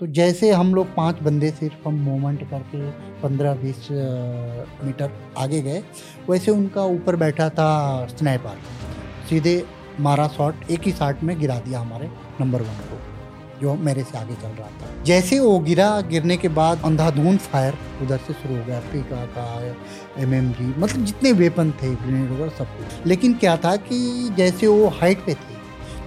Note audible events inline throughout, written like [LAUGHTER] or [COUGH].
तो जैसे हम लोग पाँच बंदे सिर्फ़ हम मूवमेंट करके पंद्रह बीस मीटर आगे गए, वैसे उनका ऊपर बैठा था स्नैपर सीधे मारा शॉट, एक ही शॉट में गिरा दिया हमारे नंबर वन को, जो मेरे से आगे चल रहा था। जैसे वो गिरा, गिरने के बाद अंधाधुंध फायर उधर से शुरू हो गया पीका का एम एम जी मतलब जितने वेपन थे ग्रेनेड वगैरह सब कुछ। लेकिन क्या था कि जैसे वो हाइट पे थे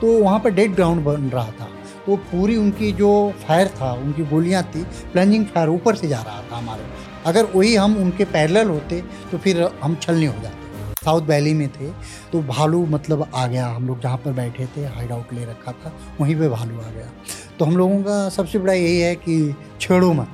तो वहाँ पर डेड ग्राउंड बन रहा था। तो पूरी उनकी जो फायर था, उनकी गोलियाँ थी प्लंजिंग फायर ऊपर से जा रहा था हमारे। अगर वही हम उनके पैरेलल होते तो फिर हम छलने हो जाते। साउथ वैली में थे तो भालू मतलब आ गया। हम लोग जहाँ पर बैठे थे हाइड आउट ले रखा था, वहीं पे भालू आ गया। तो हम लोगों का सबसे बड़ा यही है कि छेड़ो मत।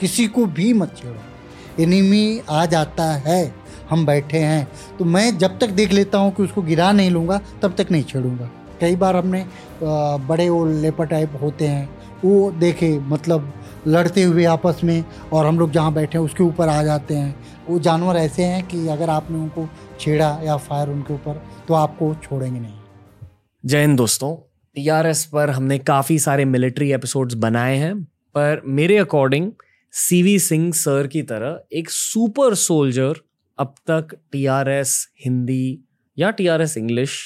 किसी को भी मत छेड़ो। एनिमी आ जाता है, हम बैठे हैं। तो मैं जब तक देख लेता हूँ कि उसको गिरा नहीं लूँगा, तब तक नहीं छेड़ूँगा। कई बार हमने बड़े वो लेपर टाइप होते हैं, वो देखे मतलब लड़ते हुए आपस में और हम लोग जहाँ बैठे हैं, उसके ऊपर आ जाते हैं। वो जानवर ऐसे हैं कि अगर आपने उनको छेड़ा या फायर उनके ऊपर तो आपको छोड़ेंगे नहीं। जय हिंद दोस्तों। टीआरएस पर हमने काफ़ी सारे मिलिट्री एपिसोड्स बनाए हैं, पर मेरे अकॉर्डिंग सीवी सिंह सर की तरह एक सुपर सोल्जर अब तक टीआरएस हिंदी या टीआरएस इंग्लिश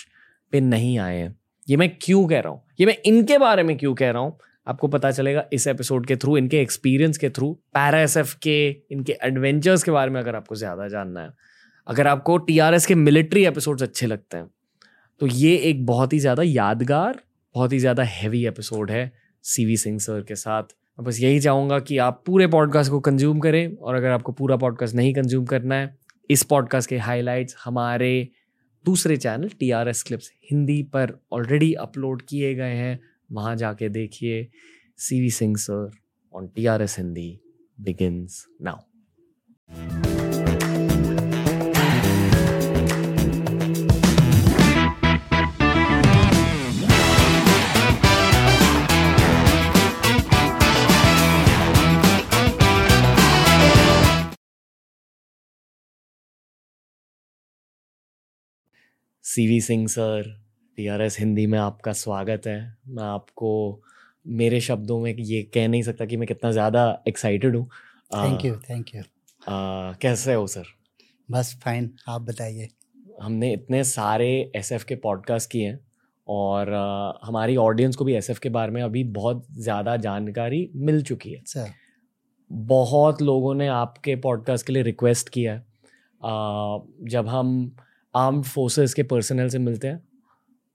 पे नहीं आए हैं। ये मैं क्यों कह रहा हूँ? ये मैं इनके बारे में क्यों कह रहा हूँ? आपको पता चलेगा, इस एपिसोड के थ्रू इनके एक्सपीरियंस के थ्रू पैरा एस एफ़ के, इनके एडवेंचर्स के बारे में अगर आपको ज़्यादा जानना है। अगर आपको टी आर एस के मिलिट्री एपिसोड्स अच्छे लगते हैं तो ये एक बहुत ही ज़्यादा यादगार, बहुत ही ज़्यादा हैवी एपिसोड है सी वी सिंह सर के साथ। मैं बस यही चाहूँगा कि आप पूरे पॉडकास्ट को कंज्यूम करें, और अगर आपको पूरा पॉडकास्ट नहीं कंज्यूम करना है, इस पॉडकास्ट के हाइलाइट्स हमारे दूसरे channel T R S clips, Hindi पर ऑलरेडी अपलोड किए गए हैं। वहाँ जाके देखिए। C V Singh sir on T R S Hindi begins now CV Singh sir TRS Hindi में आपका स्वागत है। मैं आपको मेरे शब्दों में ये कह नहीं सकता कि मैं कितना ज़्यादा एक्साइटेड हूँ। थैंक यू थैंक यू कैसे हो सर बस फाइन आप बताइए। हमने इतने सारे एसएफ के पॉडकास्ट किए हैं और आ, हमारी ऑडियंस को भी एसएफ के बारे में अभी बहुत ज़्यादा जानकारी मिल चुकी है। सर बहुत लोगों ने आपके पॉडकास्ट के लिए रिक्वेस्ट किया है। जब हम आर्म्ड फोर्सेस के पर्सनल से मिलते हैं।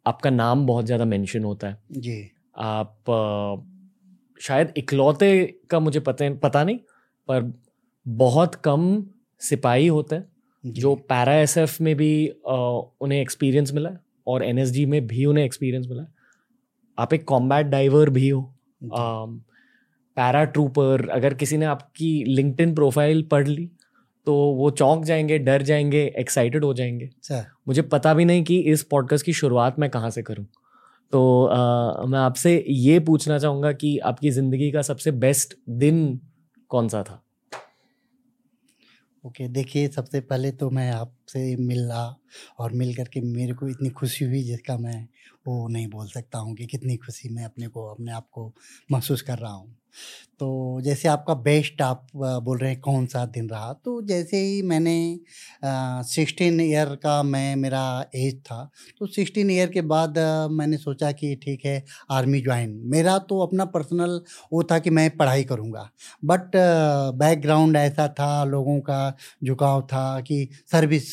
आपका नाम बहुत ज़्यादा मेंशन होता है। जी। आप आ, शायद इकलौते का मुझे पता पता नहीं पर बहुत कम सिपाही होते हैं जो। पैरा एसएफ में भी आ, उन्हें एक्सपीरियंस मिला है और एन में भी उन्हें एक्सपीरियंस मिला है। आप एक कॉम्बैट डाइवर भी हो पैरा ट्रूपर अगर किसी ने आपकी लिंक्डइन प्रोफ़ाइल पढ़ ली तो वो चौंक जाएँगे डर जाएँगे एक्साइटेड हो जाएँगे। सर मुझे पता भी नहीं कि इस पॉडकास्ट की शुरुआत मैं कहाँ से करूँ। तो आ, मैं आपसे ये पूछना चाहूँगा कि आपकी ज़िंदगी का सबसे बेस्ट दिन कौन सा था? ओके okay, देखिए सबसे पहले तो मैं आपसे मिल और मिल करके मेरे को इतनी खुशी हुई जिसका मैं वो नहीं बोल सकता हूँ कि कितनी खुशी मैं अपने को अपने आप को महसूस कर रहा हूँ। तो जैसे आपका बेस्ट आप बोल रहे हैं कौन सा दिन रहा? तो जैसे ही मैंने सिक्सटीन ईयर का मैं मेरा एज था तो सिक्सटीन ईयर के बाद आ, मैंने सोचा कि ठीक है आर्मी ज्वाइन। मेरा तो अपना पर्सनल वो था कि मैं पढ़ाई करूँगा। बट बैकग्राउंड ऐसा था लोगों का झुकाव था कि सर्विस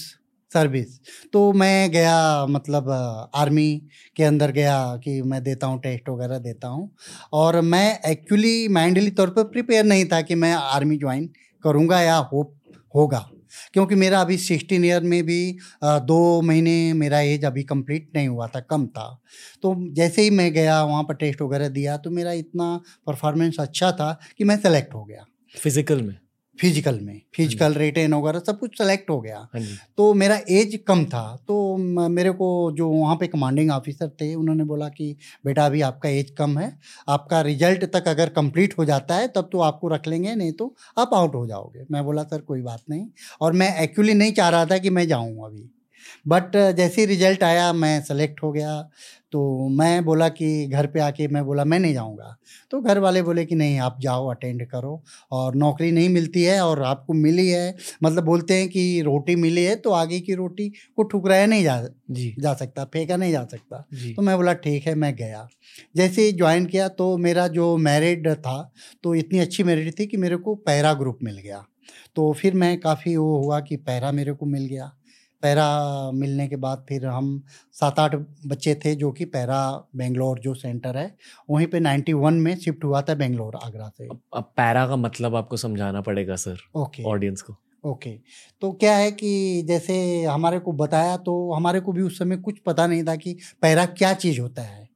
सर्विस तो मैं गया मतलब आर्मी के अंदर गया कि मैं देता हूँ टेस्ट वगैरह देता हूँ। और मैं एक्चुअली माइंडली तौर पर प्रिपेयर नहीं था कि मैं आर्मी ज्वाइन करूँगा या हो होगा। क्योंकि मेरा अभी सिक्सटीन ईयर में भी दो महीने मेरा एज अभी कंप्लीट नहीं हुआ था, कम था। तो जैसे ही मैं गया, वहाँ पर टेस्ट वगैरह दिया तो मेरा इतना परफॉर्मेंस अच्छा था कि मैं सेलेक्ट हो गया। फ़िज़िकल में? फ़िज़िकल में फ़िज़िकल हाँ रिटेन वगैरह सब कुछ सेलेक्ट हो गया। हाँ तो मेरा एज कम था तो मेरे को जो वहाँ पे कमांडिंग ऑफिसर थे उन्होंने बोला कि बेटा अभी आपका एज कम है आपका रिज़ल्ट तक अगर कंप्लीट हो जाता है तब तो आपको रख लेंगे नहीं तो आप आउट हो जाओगे। मैं बोला सर कोई बात नहीं। और मैं एक्चुअली नहीं चाह रहा था कि मैं जाऊँ अभी। बट जैसे रिज़ल्ट आया मैं सेलेक्ट हो गया। तो मैं बोला कि घर पे आके मैं बोला मैं नहीं जाऊँगा। तो घर वाले बोले कि नहीं आप जाओ अटेंड करो और नौकरी नहीं मिलती है और आपको मिली है। मतलब बोलते हैं कि रोटी मिली है तो आगे की रोटी को ठुकराया नहीं जा जी। जा सकता फेंका नहीं जा सकता। तो मैं बोला ठीक है मैं गया। जैसे ही ज्वाइन किया तो मेरा जो मैरिड था तो इतनी अच्छी मैरिड थी कि मेरे को पैरा ग्रुप मिल गया। तो फिर मैं काफ़ी वो हुआ कि पैरा मेरे को मिल गया। पैरा मिलने के बाद फिर हम सात आठ बच्चे थे जो कि पैरा बेंगलोर जो सेंटर है वहीं पे 91 में शिफ्ट हुआ था बेंगलोर आगरा से। अब अब पैरा का मतलब आपको समझाना पड़ेगा सर ओके। ऑडियंस को। ओके। तो क्या है कि जैसे हमारे को बताया तो हमारे को भी उस समय कुछ पता नहीं था कि पैरा क्या चीज़ होता है।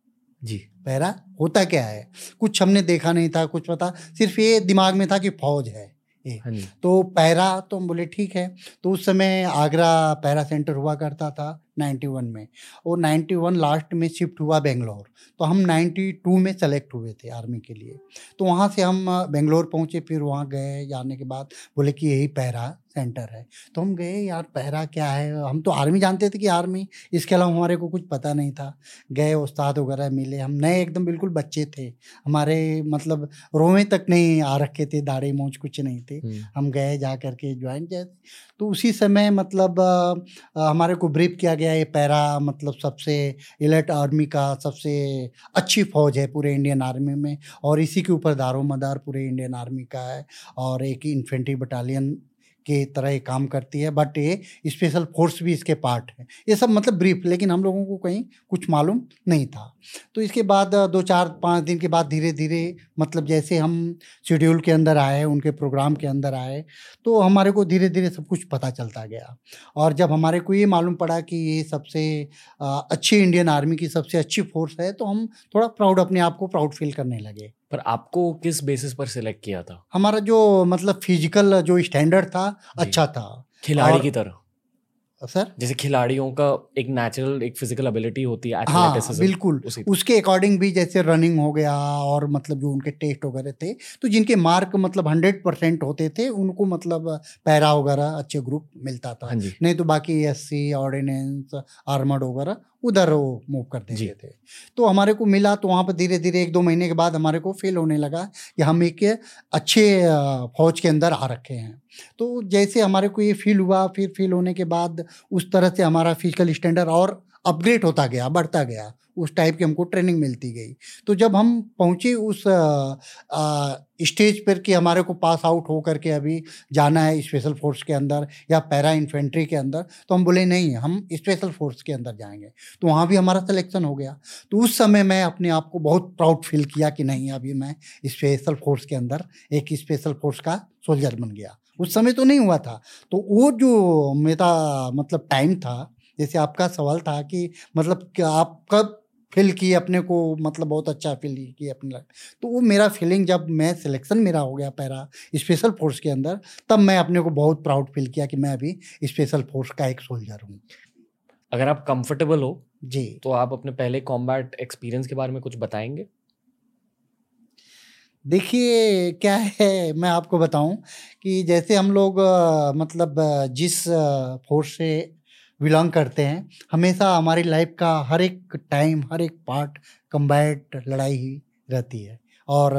जी। पैरा होता क्या है? कुछ हमने देखा नहीं था कुछ पता सिर्फ़ ये दिमाग में था कि फौज है। ये हाँ तो पैरा तो हम बोले ठीक है तो उस समय आगरा पैरा सेंटर हुआ करता था 91 में। और 91 लास्ट में शिफ्ट हुआ बेंगलोर तो हम 92 में सेलेक्ट हुए थे आर्मी के लिए। तो वहाँ से हम बेंगलोर पहुँचे फिर वहाँ गए जाने के बाद बोले कि यही पैरा सेंटर है। तो हम गए यार पैरा क्या है? हम तो आर्मी जानते थे कि आर्मी इसके अलावा हमारे को कुछ पता नहीं था। गए उस्ताद वगैरह मिले हम नए एकदम बिल्कुल बच्चे थे। हमारे मतलब रोवे तक नहीं आ रखे थे दाढ़ी मूछ कुछ नहीं थे। हम गए जा करके ज्वाइन किया। तो उसी समय मतलब अ, हमारे को ब्रीफ किया गया ये पैरा मतलब सबसे इलेट आर्मी का सबसे अच्छी फौज है पूरे इंडियन आर्मी में और इसी के ऊपर दारो मदार पूरे इंडियन आर्मी का है और एक इन्फेंट्री बटालियन के तरह ये काम करती है बट ये स्पेशल फोर्स भी इसके पार्ट है। ये सब मतलब ब्रीफ लेकिन हम लोगों को कहीं कुछ मालूम नहीं था। तो इसके बाद दो चार, पाँच दिन के बाद धीरे धीरे मतलब जैसे हम शेड्यूल के अंदर आए, उनके प्रोग्राम के अंदर आए तो हमारे को धीरे धीरे सब कुछ पता चलता गया। और जब हमारे को ये मालूम पड़ा कि ये सबसे अच्छी इंडियन आर्मी की सबसे अच्छी फोर्स है तो हम थोड़ा प्राउड अपने आप को प्राउड फील करने लगे। पर आपको किस बेसिस पर सिलेक्ट किया था? हमारा जो मतलब फ़िज़िकल जो स्टैंडर्ड था अच्छा था। खिलाड़ी और- की तरह। सर? जैसे खिलाड़ियों का एक नेचुरल एक फ़िज़िकल एबिलिटी होती है हाँ बिल्कुल। उसके अकॉर्डिंग भी जैसे रनिंग हो गया और मतलब जो उनके टेस्ट वगैरह थे तो जिनके मार्क मतलब हंड्रेड परसेंट होते थे उनको मतलब पैरा वगैरह अच्छे ग्रुप मिलता था। हाँ नहीं तो बाकी एस सी ऑर्डिनेंस आर्मर्ड वगैरह उधर वो मूव कर दिए देते थे। तो हमारे को मिला तो वहाँ पर धीरे धीरे एक दो महीने के बाद हमारे को फेल होने लगा कि हम एक अच्छे फौज के अंदर आ रखे हैं। तो जैसे हमारे को ये फील हुआ फिर फील होने के बाद उस तरह से हमारा फ़िज़िकल स्टैंडर्ड और अपग्रेड होता गया, बढ़ता गया, उस टाइप की हमको ट्रेनिंग मिलती गई। तो जब हम पहुँचे उस स्टेज पर कि हमारे को पास आउट हो करके अभी जाना है स्पेशल फोर्स के अंदर या पैरा इन्फेंट्री के अंदर तो हम बोले, नहीं, हम स्पेशल फोर्स के अंदर जाएँगे। तो वहाँ भी हमारा सिलेक्शन हो गया। तो उस समय मैं अपने आप को बहुत प्राउड फील किया कि नहीं, अभी मैं स्पेशल फोर्स के अंदर एक स्पेशल फोर्स का सोल्जर बन गया। उस समय तो नहीं हुआ था। तो वो जो मेरा मतलब टाइम था जैसे आपका सवाल था कि मतलब कि आप कब फील किए अपने को मतलब बहुत अच्छा फील किए अपने लाइफ तो वो मेरा फीलिंग जब मैं सिलेक्शन मेरा हो गया पैरा स्पेशल फोर्स के अंदर तब मैं अपने को बहुत प्राउड फील किया कि मैं अभी स्पेशल फोर्स का एक सोल्जर हूँ। अगर आप कंफर्टेबल हो जी। तो आप अपने पहले कॉम्बैट एक्सपीरियंस के बारे में कुछ बताएँगे? देखिए क्या है मैं आपको बताऊँ कि जैसे हम लोग मतलब जिस फोर्स से बिलोंग करते हैं। हमेशा हमारी लाइफ का हर एक टाइम, हर एक पार्ट, कम्बैट, लड़ाई ही रहती है। और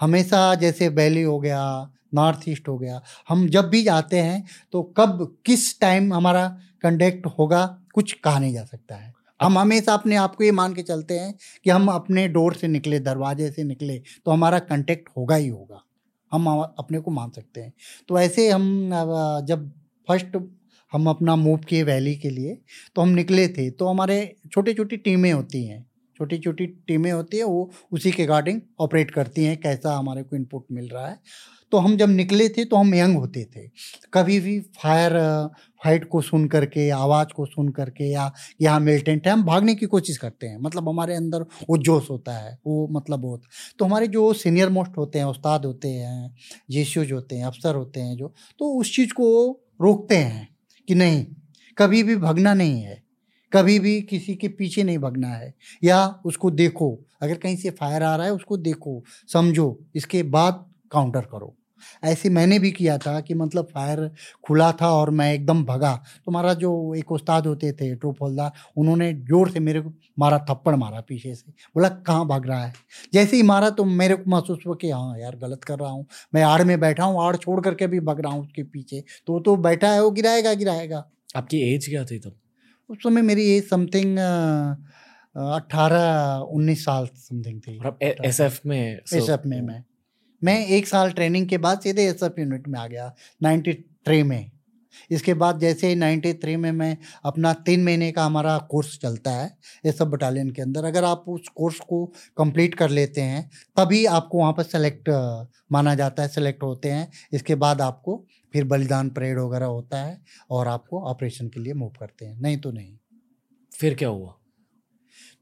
हमेशा जैसे वैली हो गया, नॉर्थ ईस्ट हो गया, हम जब भी जाते हैं तो कब, किस टाइम हमारा कंडक्ट होगा, कुछ कहा नहीं जा सकता है। हम हमेशा अपने आप को ये मान के चलते हैं कि हम अपने डोर से निकले, दरवाजे से निकले तो हमारा कंटेक्ट होगा ही होगा। हम अपने को मान सकते हैं। तो ऐसे हम जब फ़र्स्ट हम अपना मूव किए वैली के लिए तो हम निकले थे तो हमारे छोटी छोटी टीमें होती हैं। छोटी छोटी टीमें होती हैं, वो उसी के अकॉर्डिंग ऑपरेट करती हैं, कैसा हमारे को इनपुट मिल रहा है। तो हम जब निकले थे तो हम यंग होते थे। कभी भी फायर, फाइट को सुन करके, आवाज़ को सुन करके, या यहाँ मिलिटेंट है, हम भागने की कोशिश करते हैं। मतलब हमारे अंदर वो जोश होता है, वो मतलब वो होता तो हमारे जो सीनियर मोस्ट होते हैं, उस्ताद होते हैं जेसीओज होते हैं, अफसर होते हैं जो तो उस चीज़ को रोकते हैं। कि नहीं, कभी भी भगना नहीं है, कभी भी किसी के पीछे नहीं भगना है। या उसको देखो, अगर कहीं से फायर आ रहा है, उसको देखो, समझो, इसके बाद काउंटर करो। ऐसे मैंने भी किया था कि मतलब फायर खुला था और मैं एकदम भगा। तो हमारा जो एक उस्ताद होते थे ट्रूप होल्दार उन्होंने ज़ोर से मेरे को मारा थप्पड़ मारा पीछे से। बोला कहाँ भाग रहा है? जैसे ही मारा तो मेरे को महसूस हुआ कि हाँ यार गलत कर रहा हूँ। मैं आड़ में बैठा हूँ आड़ छोड़ करके भी भग रहा हूँ उसके पीछे। तो तो बैठा है वो गिराएगा गिराएगा। आपकी एज क्या थी तब? उस समय मेरी एज समथिंग अट्ठारह उन्नीस साल समथिंग थी। एस एफ़ में एस एफ़ में मैं। मैं एक साल ट्रेनिंग के बाद सीधे एस एफ़ यूनिट में आ गया नाइन्टी थ्री में। इसके बाद जैसे ही नाइन्टी थ्री में मैं अपना तीन महीने का हमारा कोर्स चलता है ये सब बटालियन के अंदर। अगर आप उस कोर्स को कंप्लीट कर लेते हैं, तभी आपको वहाँ पर सेलेक्ट माना जाता है सेलेक्ट होते हैं। इसके बाद आपको फिर बलिदान परेड वगैरह होता है और आपको ऑपरेशन के लिए मूव करते हैं। नहीं तो नहीं। फिर क्या हुआ?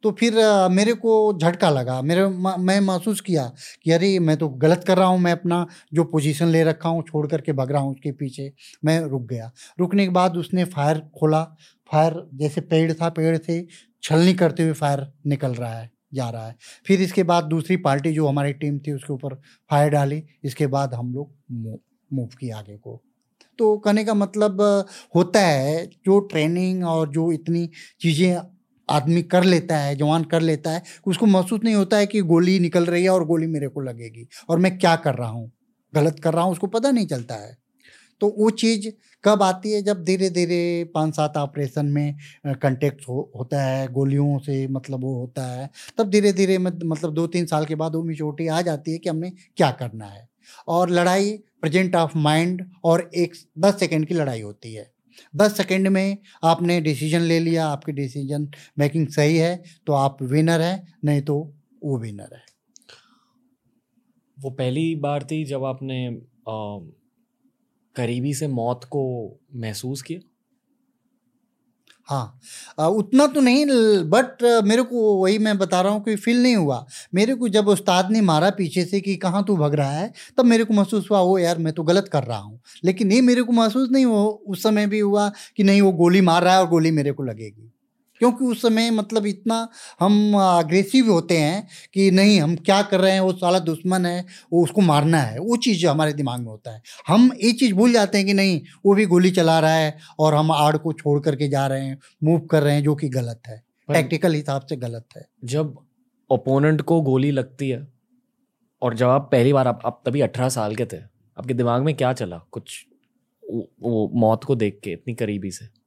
तो फिर मेरे को झटका लगा। मेरे मैं महसूस किया कि अरे, मैं तो गलत कर रहा हूँ, मैं अपना जो पोजीशन ले रखा हूँ, छोड़ करके भग रहा हूँ उसके पीछे, मैं रुक गया। रुकने के बाद उसने फायर खोला। फायर जैसे पेड़ था, पेड़ से छलनी करते हुए फायर निकल रहा है, जा रहा है। फिर इसके बाद दूसरी पार्टी जो हमारी टीम थी, उसके ऊपर फायर डाली। इसके बाद हम लोग मूव किए आगे को। तो कहने का मतलब होता है, जो ट्रेनिंग और जो इतनी चीज़ें आदमी कर लेता है जवान कर लेता है उसको महसूस नहीं होता है कि गोली निकल रही है और गोली मेरे को लगेगी। और मैं क्या कर रहा हूँ? गलत कर रहा हूँ उसको पता नहीं चलता है। तो वो चीज़ कब आती है? जब धीरे धीरे पाँच सात ऑपरेशन में कंटेक्ट हो, होता है गोलियों से मतलब वो होता है। तब धीरे धीरे मतलब दो तीन साल के बाद वो मिचोटी आ जाती है कि हमने क्या करना है। और लड़ाई प्रेजेंट ऑफ़ माइंड और एक दस सेकेंड की लड़ाई होती है। दस सेकेंड में आपने डिसीज़न ले लिया आपकी डिसीज़न मेकिंग सही है तो आप विनर हैं नहीं तो वो विनर है। वो पहली बार थी जब आपने आ, करीबी से मौत को महसूस किया? हाँ। उतना तो नहीं बट मेरे को वही मैं बता रहा हूँ कि फील नहीं हुआ। मेरे को जब उस्ताद ने मारा पीछे से कि कहाँ तू भग रहा है, तब मेरे को महसूस हुआ वो यार, मैं तो गलत कर रहा हूँ। लेकिन ये मेरे को महसूस नहीं हो उस समय भी हुआ कि नहीं, वो गोली मार रहा है और गोली मेरे को लगेगी। क्योंकि उस समय मतलब इतना हम अग्रेसिव होते हैं कि नहीं हम क्या कर रहे हैं? वो साला दुश्मन है वो उसको मारना है। वो चीज़ हमारे दिमाग में होता है। हम ये चीज़ भूल जाते हैं कि नहीं वो भी गोली चला रहा है और हम आड़ को छोड़ करके जा रहे हैं मूव कर रहे हैं जो कि गलत है। टेक्टिकल हिसाब से गलत है। जब ओपोनेंट को गोली लगती है और जब आप पहली बार आप, आप तभी अठारह साल के थे आपके दिमाग में क्या चला? कुछ वो, वो मौत को देख के इतनी करीबी से।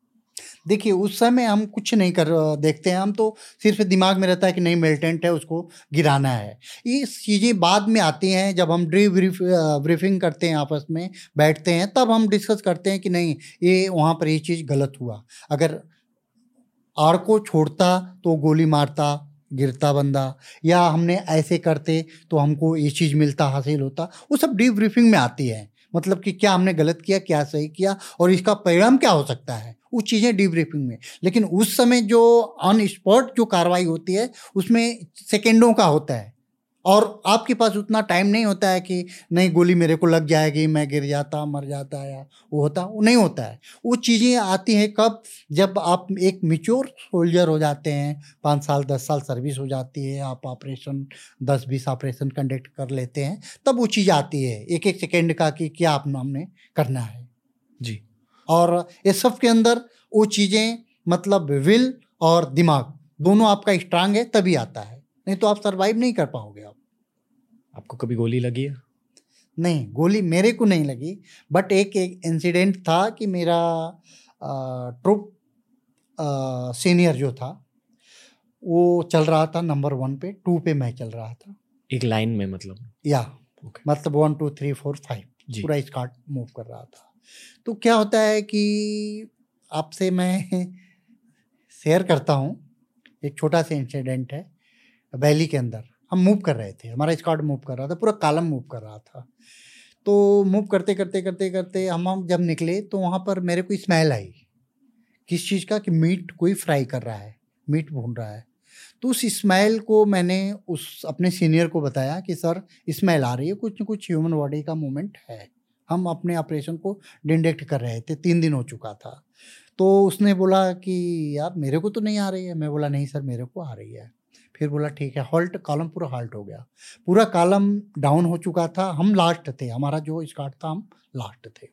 देखिए, उस समय हम कुछ नहीं कर देखते हैं। हम तो सिर्फ़ दिमाग में रहता है कि नहीं मिलिटेंट है, उसको गिराना है। ये चीज़ें बाद में आती हैं, जब हम ड्री ब्रीफ ब्रीफिंग करते हैं आपस में, बैठते हैं, तब हम डिस्कस करते हैं कि नहीं, ये वहाँ पर ये चीज़ गलत हुआ। अगर आड़ को छोड़ता तो गोली मारता, गिरता बंदा, या हमने ऐसे करते तो हमको ये चीज़ मिलता, हासिल होता, वो सब डी ब्रीफिंग में आती है। मतलब कि क्या हमने गलत किया, क्या सही किया, और इसका परिणाम क्या हो सकता है? वो चीज़ें डीब्रीफिंग में। लेकिन उस समय जो ऑन स्पॉट जो कार्रवाई होती है, उसमें सेकेंडों का होता है। और आपके पास उतना टाइम नहीं होता है कि नहीं, गोली मेरे को लग जाएगी, मैं गिर जाता, मर जाता या वो होता, वो नहीं होता है। वो चीज़ें आती हैं कब? जब आप एक मिच्योर सोल्जर हो जाते हैं, पाँच साल, दस साल सर्विस हो जाती है, आप ऑपरेशन दस बीस ऑपरेशन कंडक्ट कर लेते हैं, तब वो चीज़ आती है। एक एक सेकेंड का कि क्या अपना हमने करना है। और इस सब के अंदर वो चीज़ें मतलब विल और दिमाग दोनों आपका स्ट्रांग है तभी आता है। नहीं तो आप सरवाइव नहीं कर पाओगे आप। आपको कभी गोली लगी है? नहीं गोली मेरे को नहीं लगी बट एक एक इंसिडेंट था कि मेरा ट्रुप सीनियर जो था वो चल रहा था नंबर वन पे टू पे मैं चल रहा था। एक लाइन में मतलब? या okay. मतलब one two three four five पूरा स्कार्ट मूव कर रहा था। तो क्या होता है कि आपसे मैं शेयर करता हूँ, एक छोटा सा इंसिडेंट है, वैली के अंदर। हम मूव कर रहे थे, हमारा स्क्वाड मूव कर रहा था, पूरा कालम मूव कर रहा था। तो मूव करते करते करते करते हम हम जब निकले तो वहाँ पर मेरे को स्मेल आई, किस चीज़ का कि मीट कोई फ्राई कर रहा है मीट भून रहा है। तो उस स्मेल को मैंने उस, अपने सीनियर को बताया कि, सर स्मेल आ रही है, कुछ न कुछ ह्यूमन बॉडी का मूवमेंट है। हम अपने ऑपरेशन को डिंडेक्ट कर रहे थे, तीन दिन हो चुका था। तो उसने बोला कि, यार, मेरे को तो नहीं आ रही है। मैं बोला, नहीं सर, मेरे को आ रही है। फिर बोला, ठीक है। हॉल्ट कॉलम पूरा हॉल्ट हो गया। पूरा कॉलम डाउन हो चुका था। हम लास्ट थे। हमारा जो स्काट था, हम लास्ट थे।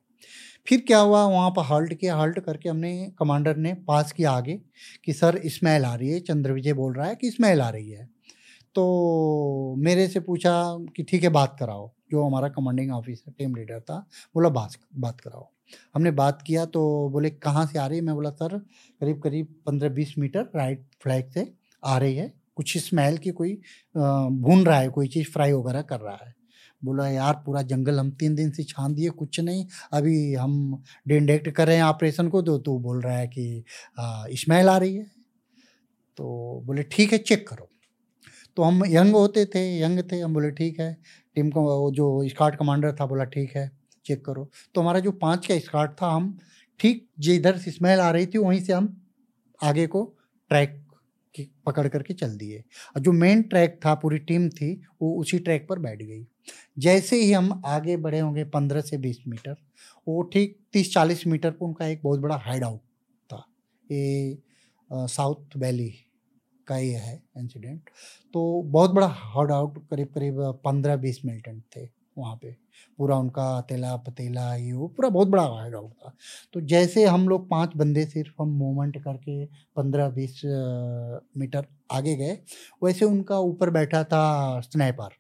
फिर क्या हुआ? वहाँ पर हॉल्ट किया। हॉल्ट करके हमने कमांडर ने पास किया आगे कि, सर स्मेल आ रही है। चंद्र विजय बोल रहा है कि स्मेल आ रही है। तो मेरे से पूछा कि, ठीक है, बात कराओ। जो हमारा कमांडिंग ऑफिसर टीम लीडर था, बोला, बात बात कराओ। हमने बात किया तो बोले, कहाँ से आ रही है? मैं बोला, सर, करीब करीब पंद्रह बीस मीटर राइट फ्लैग से आ रही है। कुछ स्मेल की कोई भून रहा है, कोई चीज़ फ्राई वगैरह कर रहा है। बोला, यार, पूरा जंगल हम तीन दिन से छान दिए, कुछ नहीं। अभी हम डिटेक्ट कर रहे हैं ऑपरेशन को तो तू बोल रहा है कि स्मेल आ रही है। तो बोले, ठीक है चेक करो। तो हम यंग होते थे, यंग थे, हम बोले, ठीक है। टीम को जो स्काट कमांडर था, बोला, ठीक है, चेक करो। तो हमारा जो पाँच का स्काट था, हम ठीक जिधर से स्मेल आ रही थी, वहीं से हम आगे को ट्रैक की, पकड़ करके चल दिए। और जो मेन ट्रैक था, पूरी टीम थी, वो उसी ट्रैक पर बैठ गई। जैसे ही हम आगे बढ़े होंगे पंद्रह से बीस मीटर, वो ठीक तीस चालीस मीटर पर उनका एक बहुत बड़ा हाइड आउट था, ये साउथ वैली। का ये है इंसिडेंट तो बहुत बड़ा हाइड आउट करीब करीब पंद्रह बीस मिलिटेंट थे वहाँ पे। पूरा उनका तेला पतीला ये वो पूरा बहुत बड़ा हाइड आउट था। तो जैसे हम लोग पाँच बंदे सिर्फ़ हम मूवमेंट करके पंद्रह बीस मीटर आगे गए, वैसे उनका ऊपर बैठा था स्नैपर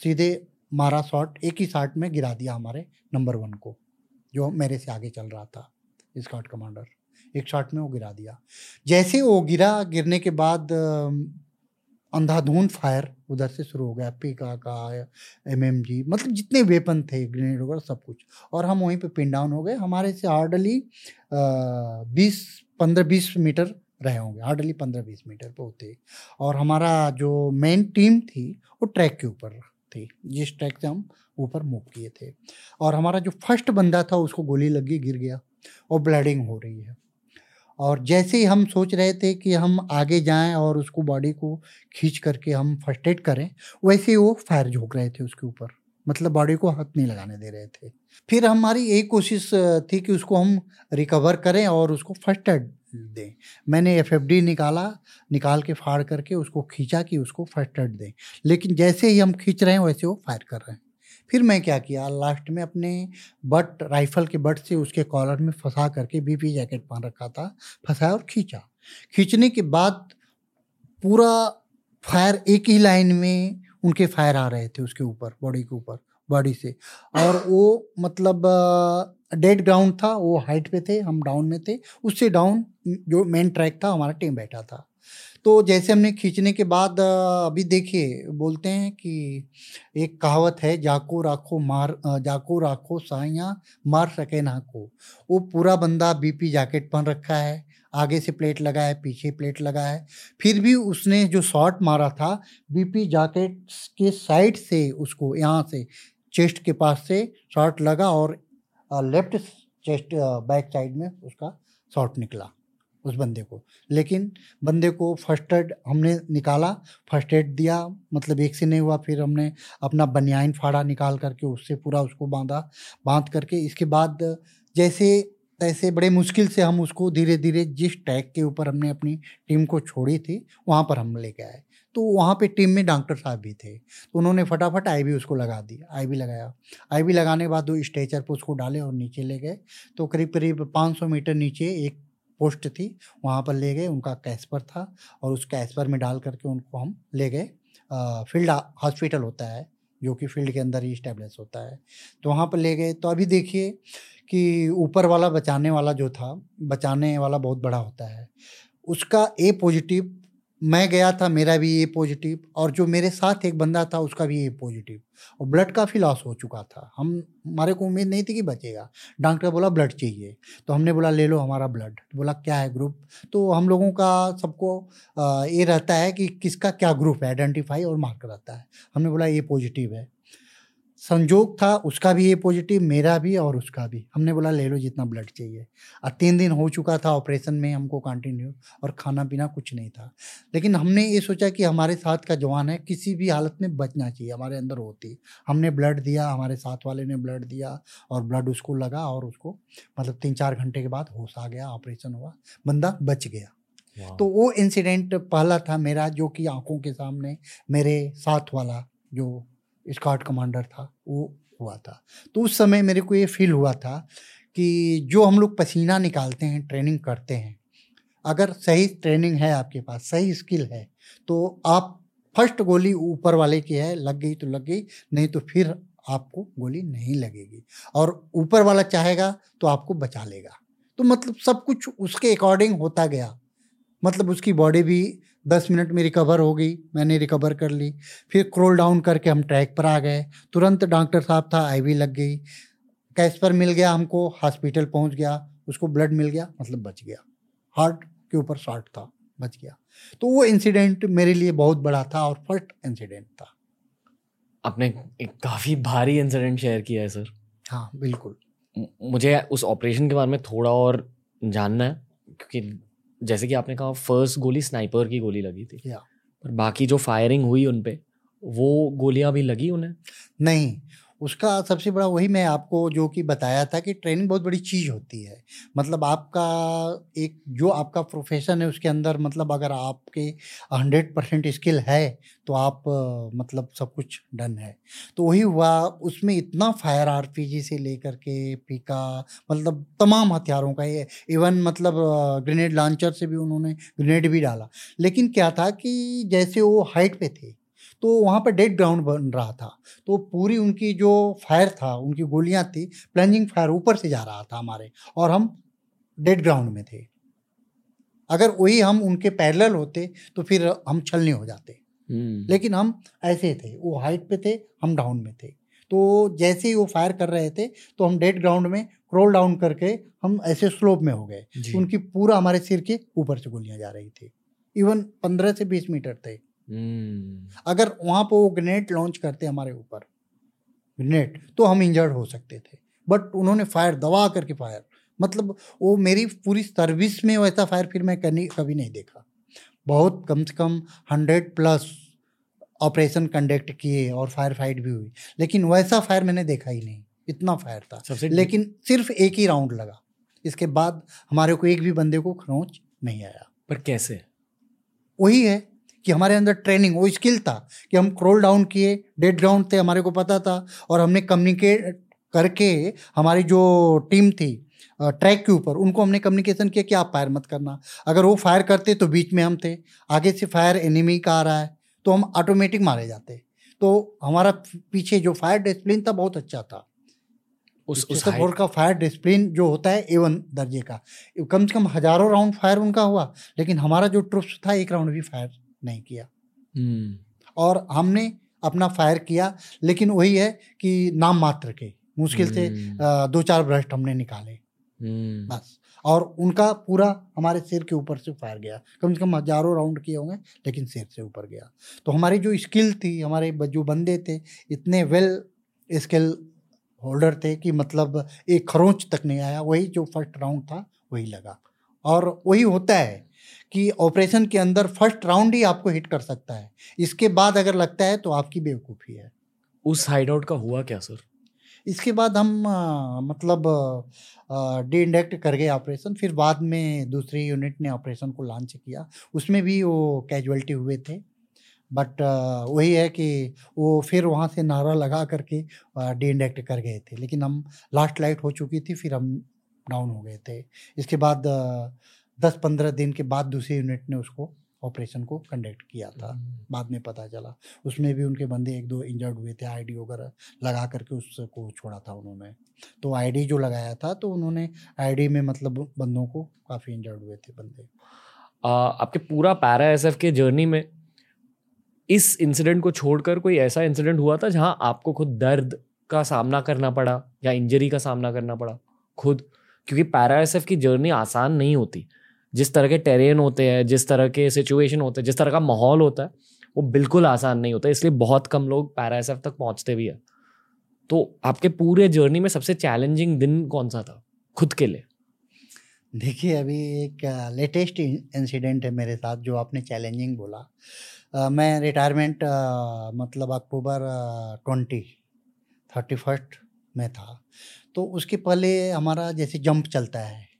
सीधे मारा शॉट एक ही शॉट में गिरा दिया हमारे नंबर वन को, जो मेरे से आगे चल रहा था स्कॉट कमांडर एक शॉट में वो गिरा दिया। जैसे वो गिरा, गिरने के बाद अंधाधुंध फायर उधर से शुरू हो गया। पीका का एम एम जी मतलब जितने वेपन थे ग्रेनेड वगैरह, सब कुछ। और हम वहीं पे पिन डाउन हो गए। हमारे से हार्डली बीस, पंद्रह, बीस मीटर रहे होंगे। हार्डली पंद्रह, बीस मीटर पे होते। और हमारा जो मेन टीम थी, वो ट्रैक के ऊपर थी। जिस ट्रैक से हम ऊपर मूव किए थे। और हमारा जो फ़र्स्ट बंदा था, उसको गोली लगी गिर गया। और ब्लडिंग हो रही है। और जैसे ही हम सोच रहे थे कि हम आगे जाएँ और उसको बॉडी को खींच करके हम फ़र्स्ट एड करें, वैसे ही वो फायर झोंक रहे थे उसके ऊपर। मतलब बॉडी को हाथ नहीं लगाने दे रहे थे। फिर हमारी यही कोशिश थी कि उसको हम रिकवर करें और उसको फ़र्स्ट एड दें। मैंने एफएफडी निकाला, निकाल के फाड़ करके उसको खींचा कि उसको फ़र्स्ट एड दें। लेकिन जैसे ही हम खींच रहे हैं, वैसे वो फायर कर रहे हैं। फिर मैं क्या किया, लास्ट में अपने बट, राइफल के बट से उसके कॉलर में फंसा करके बीपी जैकेट पहन रखा था, फंसाया और खींचा। खींचने के बाद पूरा फायर एक ही लाइन में उनके फायर आ रहे थे उसके ऊपर, बॉडी के ऊपर, बॉडी से। और वो मतलब डेड ग्राउंड था, वो हाइट पे थे, हम डाउन में थे, उससे डाउन जो मेन ट्रैक था, हमारा टीम बैठा था। तो जैसे हमने खींचने के बाद अभी देखिए, बोलते हैं कि एक कहावत है, जाको राखो मार जाको राखो साइया, मार सके ना को। वो पूरा बंदा बीपी जैकेट पहन रखा है, आगे से प्लेट लगा है, पीछे प्लेट लगा है। फिर भी उसने जो शॉट मारा था, बीपी जैकेट के साइड से उसको, यहाँ से, चेस्ट के पास से शॉट लगा और लेफ़्ट चेस्ट बैक साइड में उसका शॉट निकला। उस बंदे को। लेकिन बंदे को फ़र्स्ट एड हमने निकाला फ़र्स्ट एड दिया मतलब एक से नहीं हुआ, फिर हमने अपना बनियाइन फाड़ा निकाल करके, उससे पूरा उसको बांधा, बाँध करके, इसके बाद जैसे, तैसे बड़े मुश्किल से हम उसको धीरे धीरे जिस टैग के ऊपर हमने अपनी टीम को छोड़ी थी, वहाँ पर हम लेके आए। तो वहाँ पे टीम में डॉक्टर साहब भी थे। तो उन्होंने फटाफट आई भी उसको लगा दी आई भी लगाया। आई भी लगाने के बाद वो स्ट्रेचर पर उसको डाले और नीचे ले गए। तो करीब करीब 500 मीटर नीचे एक पोस्ट थी, वहाँ पर ले गए, उनका कैस्पर था और उस कैस्पर में डाल करके उनको हम ले गए। फ़ील्ड हॉस्पिटल होता है, जो कि फ़ील्ड के अंदर ही इस्टेब्लिश होता है। तो वहाँ पर ले गए। तो अभी देखिए कि ऊपर वाला बचाने वाला जो था, बचाने वाला बहुत बड़ा होता है, उसका ए पॉजिटिव मैं गया था, मेरा भी ए पॉजिटिव और जो मेरे साथ एक बंदा था, उसका भी ए पॉजिटिव और ब्लड काफ़ी लॉस हो चुका था। हम, हमारे को उम्मीद नहीं थी कि बचेगा। डॉक्टर बोला ब्लड चाहिए। तो हमने बोला, ले लो हमारा ब्लड तो बोला, क्या है ग्रुप तो हम लोगों का सबको ये रहता है कि किसका क्या ग्रुप है आइडेंटिफाई और मार्क रहता है। हमने बोला ए पॉजिटिव है। संजोग था उसका भी ये पॉजिटिव मेरा भी और उसका भी। हमने बोला ले लो जितना ब्लड चाहिए। और तीन दिन हो चुका था ऑपरेशन में हमको कंटिन्यू और खाना पीना कुछ नहीं था। लेकिन हमने ये सोचा कि हमारे साथ का जवान है किसी भी हालत में बचना चाहिए हमारे अंदर होती। हमने ब्लड दिया हमारे साथ वाले ने ब्लड दिया और ब्लड उसको लगा और उसको मतलब तीन चार घंटे के बाद होश आ गया ऑपरेशन हुआ बंदा बच गया। तो वो इंसिडेंट पहला था मेरा जो कि आँखों के सामने मेरे साथ वाला जो स्कॉट कमांडर था, वो हुआ था। तो उस समय मेरे को ये फील हुआ था कि जो हम लोग पसीना निकालते हैं ट्रेनिंग करते हैं, अगर सही ट्रेनिंग है आपके पास, सही स्किल है तो आप फ़र्स्ट गोली ऊपर वाले की है, लग गई तो लग गई, नहीं तो फिर आपको गोली नहीं लगेगी। और ऊपर वाला चाहेगा तो आपको बचा लेगा। तो मतलब सब कुछ उसके अकॉर्डिंग होता गया। मतलब उसकी बॉडी भी दस मिनट में रिकवर हो गई मैंने रिकवर कर ली। फिर क्रोल डाउन करके हम ट्रैक पर आ गए। तुरंत डॉक्टर साहब था आईवी लग गई। कैश पर मिल गया हमको हॉस्पिटल पहुँच गया। उसको ब्लड मिल गया मतलब बच गया। हार्ट के ऊपर शॉर्ट था बच गया। तो वो इंसिडेंट मेरे लिए बहुत बड़ा था और फ़र्स्ट इंसिडेंट था। आपने एक काफ़ी भारी इंसिडेंट शेयर किया है सर हाँ बिल्कुल। मुझे उस ऑपरेशन के बारे में थोड़ा और जानना है क्योंकि जैसे कि आपने कहा फ़र्स्ट गोली स्नाइपर की गोली लगी थी। या पर बाकी जो फायरिंग हुई उन पे वो गोलियाँ भी लगी उन्हें? नहीं उसका सबसे बड़ा वही मैं आपको जो कि बताया था कि ट्रेनिंग बहुत बड़ी चीज़ होती है। मतलब आपका एक जो आपका प्रोफेशन है उसके अंदर मतलब अगर आपके हंड्रेड परसेंट स्किल है तो आप मतलब सब कुछ डन है। तो वही हुआ, उसमें इतना फायर आरपीजी से लेकर के पीका मतलब तमाम हथियारों का ये, इवन मतलब ग्रेनेड लॉन्चर से भी उन्होंने ग्रेनेड भी डाला। लेकिन क्या था कि जैसे वो हाइट पे थे तो वहाँ पर डेड ग्राउंड बन रहा था। तो पूरी उनकी जो फायर था उनकी गोलियाँ थी प्लंजिंग फायर ऊपर से जा रहा था हमारे और हम डेड ग्राउंड में थे। अगर वही हम उनके पैरेलल होते तो फिर हम छलने हो जाते। हम्म। लेकिन हम ऐसे थे वो हाइट पे थे हम डाउन में थे। तो जैसे ही वो फायर कर रहे थे तो हम डेड ग्राउंड में क्रोल डाउन करके हम ऐसे स्लोप में हो गए। उनकी पूरा हमारे सिर के ऊपर से गोलियाँ जा रही थी। इवन पंद्रह से बीस मीटर थे। अगर वहाँ पर वो ग्रेनेड लॉन्च करते हमारे ऊपर ग्रेनेड तो हम इंजर्ड हो सकते थे। बट उन्होंने फायर दबा करके फायर मतलब वो मेरी पूरी सर्विस में वैसा फायर फिर मैं करनी कभी नहीं देखा। बहुत कम से कम हंड्रेड प्लस ऑपरेशन कंडक्ट किए और फायर फाइट भी हुई। लेकिन वैसा फायर मैंने देखा ही नहीं इतना फायर था। सबसे लेकिन सिर्फ़ एक ही राउंड लगा। इसके बाद हमारे को एक भी बंदे को खरोच नहीं आया। पर कैसे? वही है कि हमारे अंदर ट्रेनिंग वो स्किल था कि हम क्रोल डाउन किए डेड ग्राउंड थे हमारे को पता था और हमने कम्युनिकेट करके हमारी जो टीम थी ट्रैक के ऊपर उनको हमने कम्युनिकेशन किया कि आप फायर मत करना। अगर वो फायर करते तो बीच में हम थे। आगे से फायर एनिमी का आ रहा है तो हम ऑटोमेटिक मारे जाते। तो हमारा पीछे जो फायर डिसिप्लिन था बहुत अच्छा था। उस उस का फायर डिसिप्लिन जो होता है एवन दर्जे का। कम से कम हज़ारों राउंड फायर उनका हुआ लेकिन हमारा जो ट्रुप्स था एक राउंड भी फायर नहीं किया। हम्म। और हमने अपना फायर किया लेकिन वही है कि नाम मात्र के मुश्किल से हम्म। दो चार भ्रष्ट हमने निकाले। हम्म। बस। और उनका पूरा हमारे सिर के ऊपर से फायर गया। कम से कम हज़ारों राउंड किए होंगे लेकिन सिर से ऊपर गया। तो हमारी जो स्किल थी हमारे जो बंदे थे इतने वेल स्किल होल्डर थे कि मतलब एक खरोंच तक नहीं आया। वही जो फ़र्स्ट राउंड था वही लगा। और वही होता है कि ऑपरेशन के अंदर फ़र्स्ट राउंड ही आपको हिट कर सकता है। इसके बाद अगर लगता है तो आपकी बेवकूफ़ी है। उस हाइड आउट का हुआ क्या सर इसके बाद हम आ, मतलब डी इंडेक्ट कर गए ऑपरेशन फिर बाद में दूसरी यूनिट ने ऑपरेशन को लॉन्च किया। उसमें भी वो कैजुअलिटी हुए थे। बट वही है कि वो फिर वहाँ से नारा लगा करके डी इंडेक्ट कर गए थे। लेकिन हम लास्ट लाइट हो चुकी थी फिर हम डाउन हो गए थे। इसके बाद दस पंद्रह दिन के बाद दूसरी यूनिट ने उसको ऑपरेशन को कंडक्ट किया था। हम्म। बाद में पता चला। उसमें भी उनके बंदे एक दो इंजर्ड हुए थे आईडी वगैरह लगा करके उसको छोड़ा था उन्होंने। तो आईडी जो लगाया था तो उन्होंने आईडी में मतलब बंदों को काफ़ी इंजर्ड हुए थे बंदे। आ, आपके पूरा पैरा एसएफ के जर्नी में इस इंसिडेंट को छोड़कर कोई ऐसा इंसिडेंट हुआ था जहाँ आपको खुद दर्द का सामना करना पड़ा या इंजरी का सामना करना पड़ा? खुद? क्योंकि पैरा एसएफ की जर्नी आसान नहीं होती। जिस तरह के टेरेन होते हैं जिस तरह के सिचुएशन होते हैं जिस तरह का माहौल होता है वो बिल्कुल आसान नहीं होता इसलिए बहुत कम लोग पैरा एस तक पहुँचते भी है। तो आपके पूरे जर्नी में सबसे चैलेंजिंग दिन कौन सा था? खुद के लिए। देखिए अभी एक लेटेस्ट इंसिडेंट है मेरे साथ जो आपने चैलेंजिंग बोला। आ, मैं रिटायरमेंट मतलब अक्टूबर ट्वेंटी थर्टी फ़र्स्ट में था। तो उसके पहले हमारा जैसे जंप चलता है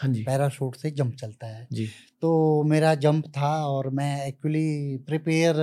हाँ जी। पैराशूट से जंप चलता है। जी। तो मेरा जंप था और मैं एक्चुअली प्रिपेयर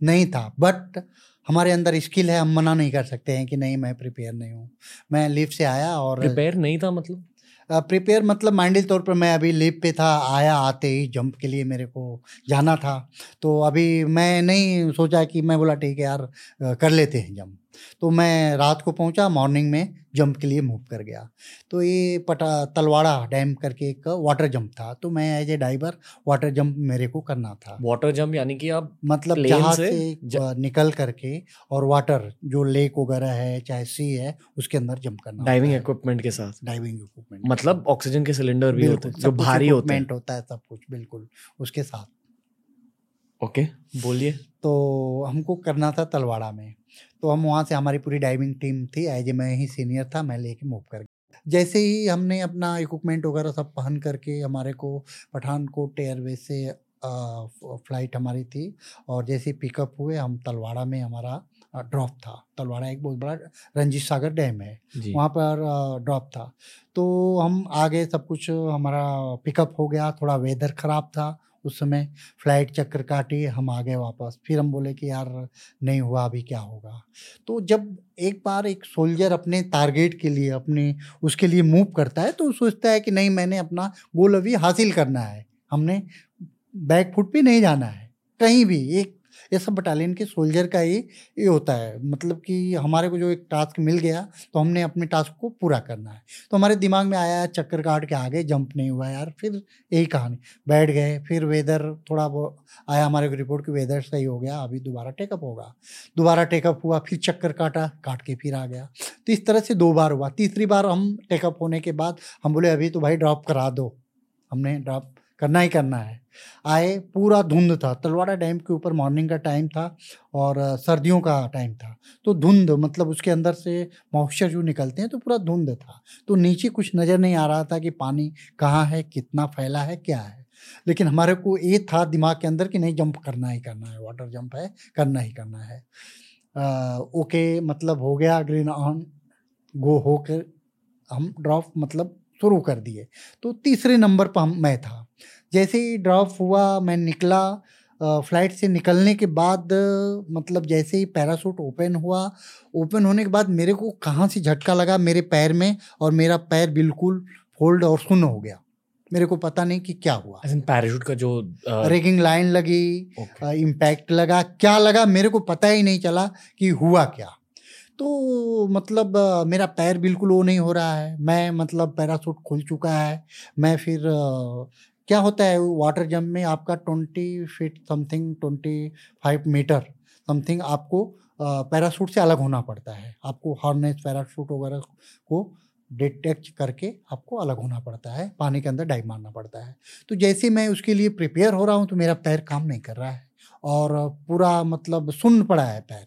नहीं था। बट हमारे अंदर स्किल है हम मना नहीं कर सकते हैं कि नहीं मैं प्रिपेयर नहीं हूँ। मैं लिफ्ट से आया और प्रिपेयर नहीं था मतलब? प्रिपेयर मतलब माइंडली तौर पर मैं अभी लिप पे था आया आते ही जंप के लिए मेरे को जाना था। तो अभी मैं नहीं सोचा कि मैं बोला ठीक है यार कर लेते हैं जंप। तो मैं रात को पहुँचा मॉर्निंग में जंप के लिए मूव कर गया। तो ये पटा तलवाड़ा डैम करके एक वाटर जंप था। तो मैं as a diver water jump मेरे को करना था। वाटर जंप यानी कि आप मतलब जहाज़ से, से ज... निकल करके और वाटर जो लेक वगैरह है चाहे सी है उसके अंदर जंप करना डाइविंग इक्विपमेंट के साथ? डाइविंग इक्विपमेंट मतलब ऑक्सीजन के सिलेंडर भी होते हैं जो भारी होते हैं। होता है सब कुछ बिल्कुल उसके साथ। ओके बोलिए। तो हमको करना था तलवाड़ा में। तो हम वहाँ से हमारी पूरी डाइविंग टीम थी। एज ए मैं ही सीनियर था मैं लेके मूव कर गया जैसे ही हमने अपना इक्विपमेंट वगैरह सब पहन करके हमारे को पठानकोट एयरवेज से फ़्लाइट हमारी थी और जैसे पिकअप हुए हम तलवाड़ा में हमारा ड्रॉप था। तलवाड़ा एक बहुत बड़ा रंजीत सागर डैम है वहाँ पर ड्रॉप था। तो हम आगे सब कुछ हमारा पिकअप हो गया थोड़ा वेदर ख़राब था उस समय फ़्लाइट चक्कर काटी, हम आ गए वापस। फिर हम बोले कि, यार, नहीं हुआ, अभी क्या होगा? तो जब एक बार एक सोल्जर अपने टारगेट के लिए, अपने, उसके लिए मूव करता है तो सोचता है कि, नहीं, मैंने अपना गोल अभी हासिल करना है। हमने बैक फुट पे नहीं जाना है। कहीं भी, एक ये सब बटालियन के सोल्जर का ही ये होता है। मतलब कि हमारे को जो एक टास्क मिल गया तो हमने अपने टास्क को पूरा करना है। तो हमारे दिमाग में आया, चक्कर काट के आगे जंप नहीं हुआ यार, फिर यही कहानी। बैठ गए, फिर वेदर थोड़ा आया हमारे को रिपोर्ट कि वेदर सही हो गया, अभी दोबारा टेकअप होगा। दोबारा टेकअप हुआ, फिर चक्कर काटा, काट के फिर आ गया। तो इस तरह से दो बार हुआ। तीसरी बार हम टेकअप होने के बाद, हम बोले, अभी तो भाई ड्रॉप करा दो। हमने ड्रॉप करना ही करना है। आए पूरा धुंध था। तलवाड़ा डैम के ऊपर मॉर्निंग का टाइम था और सर्दियों का टाइम था। तो धुंध मतलब उसके अंदर से मॉइस्चर जो निकलते हैं तो पूरा धुंध था। तो नीचे कुछ नज़र नहीं आ रहा था कि पानी कहाँ है कितना फैला है क्या है। लेकिन हमारे को ये था दिमाग के अंदर कि नहीं जंप करना ही करना है वाटर जंप है करना ही करना है। आ, ओके मतलब हो गया ग्रीन ऑन गो होकर हम ड्रॉप मतलब शुरू कर दिए। तो तीसरे नंबर पर हम मैं था। जैसे ही ड्रॉप हुआ मैं निकला फ़्लाइट से निकलने के बाद मतलब जैसे ही पैरासूट ओपन हुआ ओपन होने के बाद मेरे को कहाँ से झटका लगा मेरे पैर में और मेरा पैर बिल्कुल फोल्ड और सुन्न हो गया। मेरे को पता नहीं कि क्या हुआ। पैराशूट का जो रेगिंग लाइन लगी इम्पैक्ट लगा क्या लगा मेरे को पता ही नहीं चला कि हुआ क्या। तो मतलब मेरा पैर बिल्कुल वो नहीं हो रहा है। मैं मतलब पैरासूट खुल चुका है। मैं फिर क्या होता है वाटर जंप में आपका twenty feet something twenty five meter something आपको पैरासूट से अलग होना पड़ता है। आपको हार्नेस पैरासूट वगैरह को डिटेक्ट करके आपको अलग होना पड़ता है। पानी के अंदर डाइव मारना पड़ता है। तो जैसे मैं उसके लिए प्रिपेयर हो रहा हूँ तो मेरा पैर काम नहीं कर रहा है और पूरा मतलब सुन पड़ा है पैर।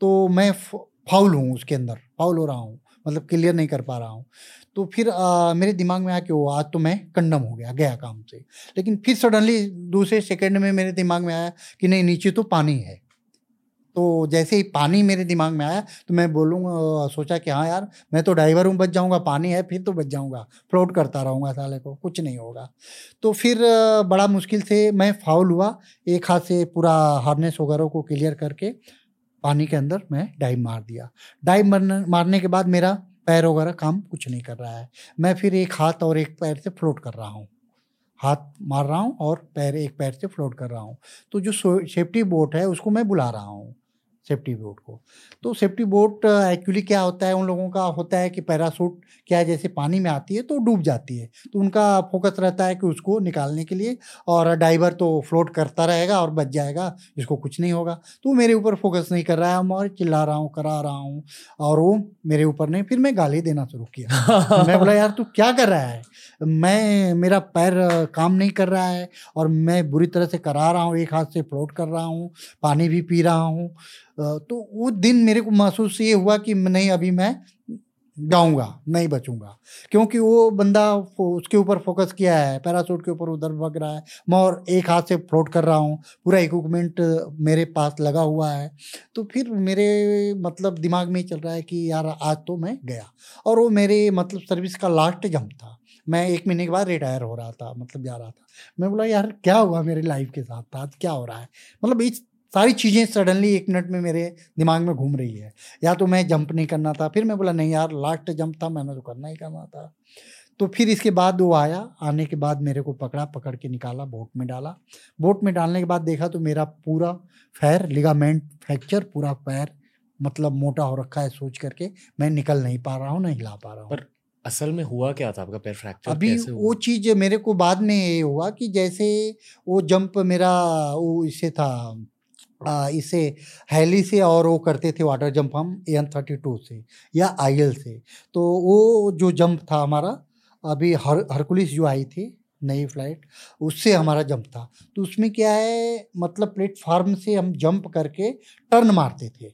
तो मैं फाउल हूँ उसके अंदर फाउल हो रहा हूँ मतलब क्लियर नहीं कर पा रहा हूँ। तो फिर आ, मेरे दिमाग में आया कि वो आज तो मैं कंडम हो गया गया काम से। लेकिन फिर सडनली दूसरे सेकंड में मेरे दिमाग में आया कि नहीं नीचे तो पानी है। तो जैसे ही पानी मेरे दिमाग में आया तो मैं बोलूँगा सोचा कि हाँ यार मैं तो ड्राइवर हूँ बच जाऊँगा पानी है फिर तो बच जाऊँगा फ्लोट करता रहूँगा साले को कुछ नहीं होगा। तो फिर बड़ा मुश्किल से मैं फाउल हुआ एक हाथ से पूरा हार्नेस वगैरह को क्लियर करके पानी के अंदर मैं डाइव मार दिया। डाइव मारने के बाद मेरा पैर वगैरह काम कुछ नहीं कर रहा है। मैं फिर एक हाथ और एक पैर से फ्लोट कर रहा हूँ। हाथ मार रहा हूँ और पैर, एक पैर से फ्लोट कर रहा हूँ। तो जो सेफ्टी बोट है, उसको मैं बुला रहा हूँ। सेफ्टी बोट को। तो सेफ्टी बोट एक्चुअली क्या होता है उन लोगों का होता है कि पैरासूट क्या है जैसे पानी में आती है तो डूब जाती है। तो उनका फोकस रहता है कि उसको निकालने के लिए और डाइवर तो फ्लोट करता रहेगा और बच जाएगा इसको कुछ नहीं होगा। तो मेरे ऊपर फोकस नहीं कर रहा है मैं चिल्ला रहा हूँ करा रहा हूँ और वो मेरे ऊपर नहीं फिर मैं गाली देना शुरू किया। [LAUGHS] मैं बोला यार तू क्या कर रहा है? मैं, मेरा पैर काम नहीं कर रहा है और मैं बुरी तरह से करा रहा हूँ, एक हाथ से फ्लोट कर रहा हूँ, पानी भी पी रहा हूँ तो वो दिन मेरे को महसूस ये हुआ कि नहीं, अभी मैं जाऊँगा नहीं बचूँगा। क्योंकि वो बंदा उसके ऊपर फोकस किया है पैरासूट के ऊपर उधर भग रहा है, मैं और एक हाथ से फ्लोट कर रहा हूँ, पूरा इक्विपमेंट मेरे पास लगा हुआ है तो फिर मेरे मतलब दिमाग में चल रहा है कि यार आज तो मैं गया, और वो मेरे मतलब सर्विस का लास्ट जंप था। मैं एक महीने के बाद रिटायर हो रहा था मतलब जा रहा था। मैं बोला, यार, क्या हुआ मेरे लाइफ के साथ? आज क्या हो रहा है? मतलब इस सारी चीज़ें सडनली एक मिनट में मेरे दिमाग में घूम रही है। या तो मैं जंप नहीं करना था, फिर मैं बोला, नहीं यार लास्ट जंप था, मैंने तो करना ही करना था। तो फिर इसके बाद वो आया, आने के बाद मेरे को पकड़ा, पकड़ के निकाला, बोट में डाला। बोट में डालने के बाद देखा तो मेरा पूरा फैर लिगामेंट फ्रैक्चर पूरा पैर मतलब मोटा हो रखा है सोच करके, मैं निकल नहीं पा रहा हूँ, नहीं हिला पा रहा हूँ। पर असल में हुआ क्या था? आपका पैर फ्रैक्चर अभी कैसे वो चीज़ मेरे को बाद में ये हुआ कि जैसे वो जंप मेरा वो इससे था आ, इसे हैली से और वो करते थे वाटर जंप हम एन थर्टी टू से या आई एल से। तो वो जो जंप था हमारा अभी हर हरकुलिस जो आई थी नई फ़्लाइट उससे हमारा जंप था। तो उसमें क्या है मतलब प्लेटफार्म से हम जंप करके टर्न मारते थे।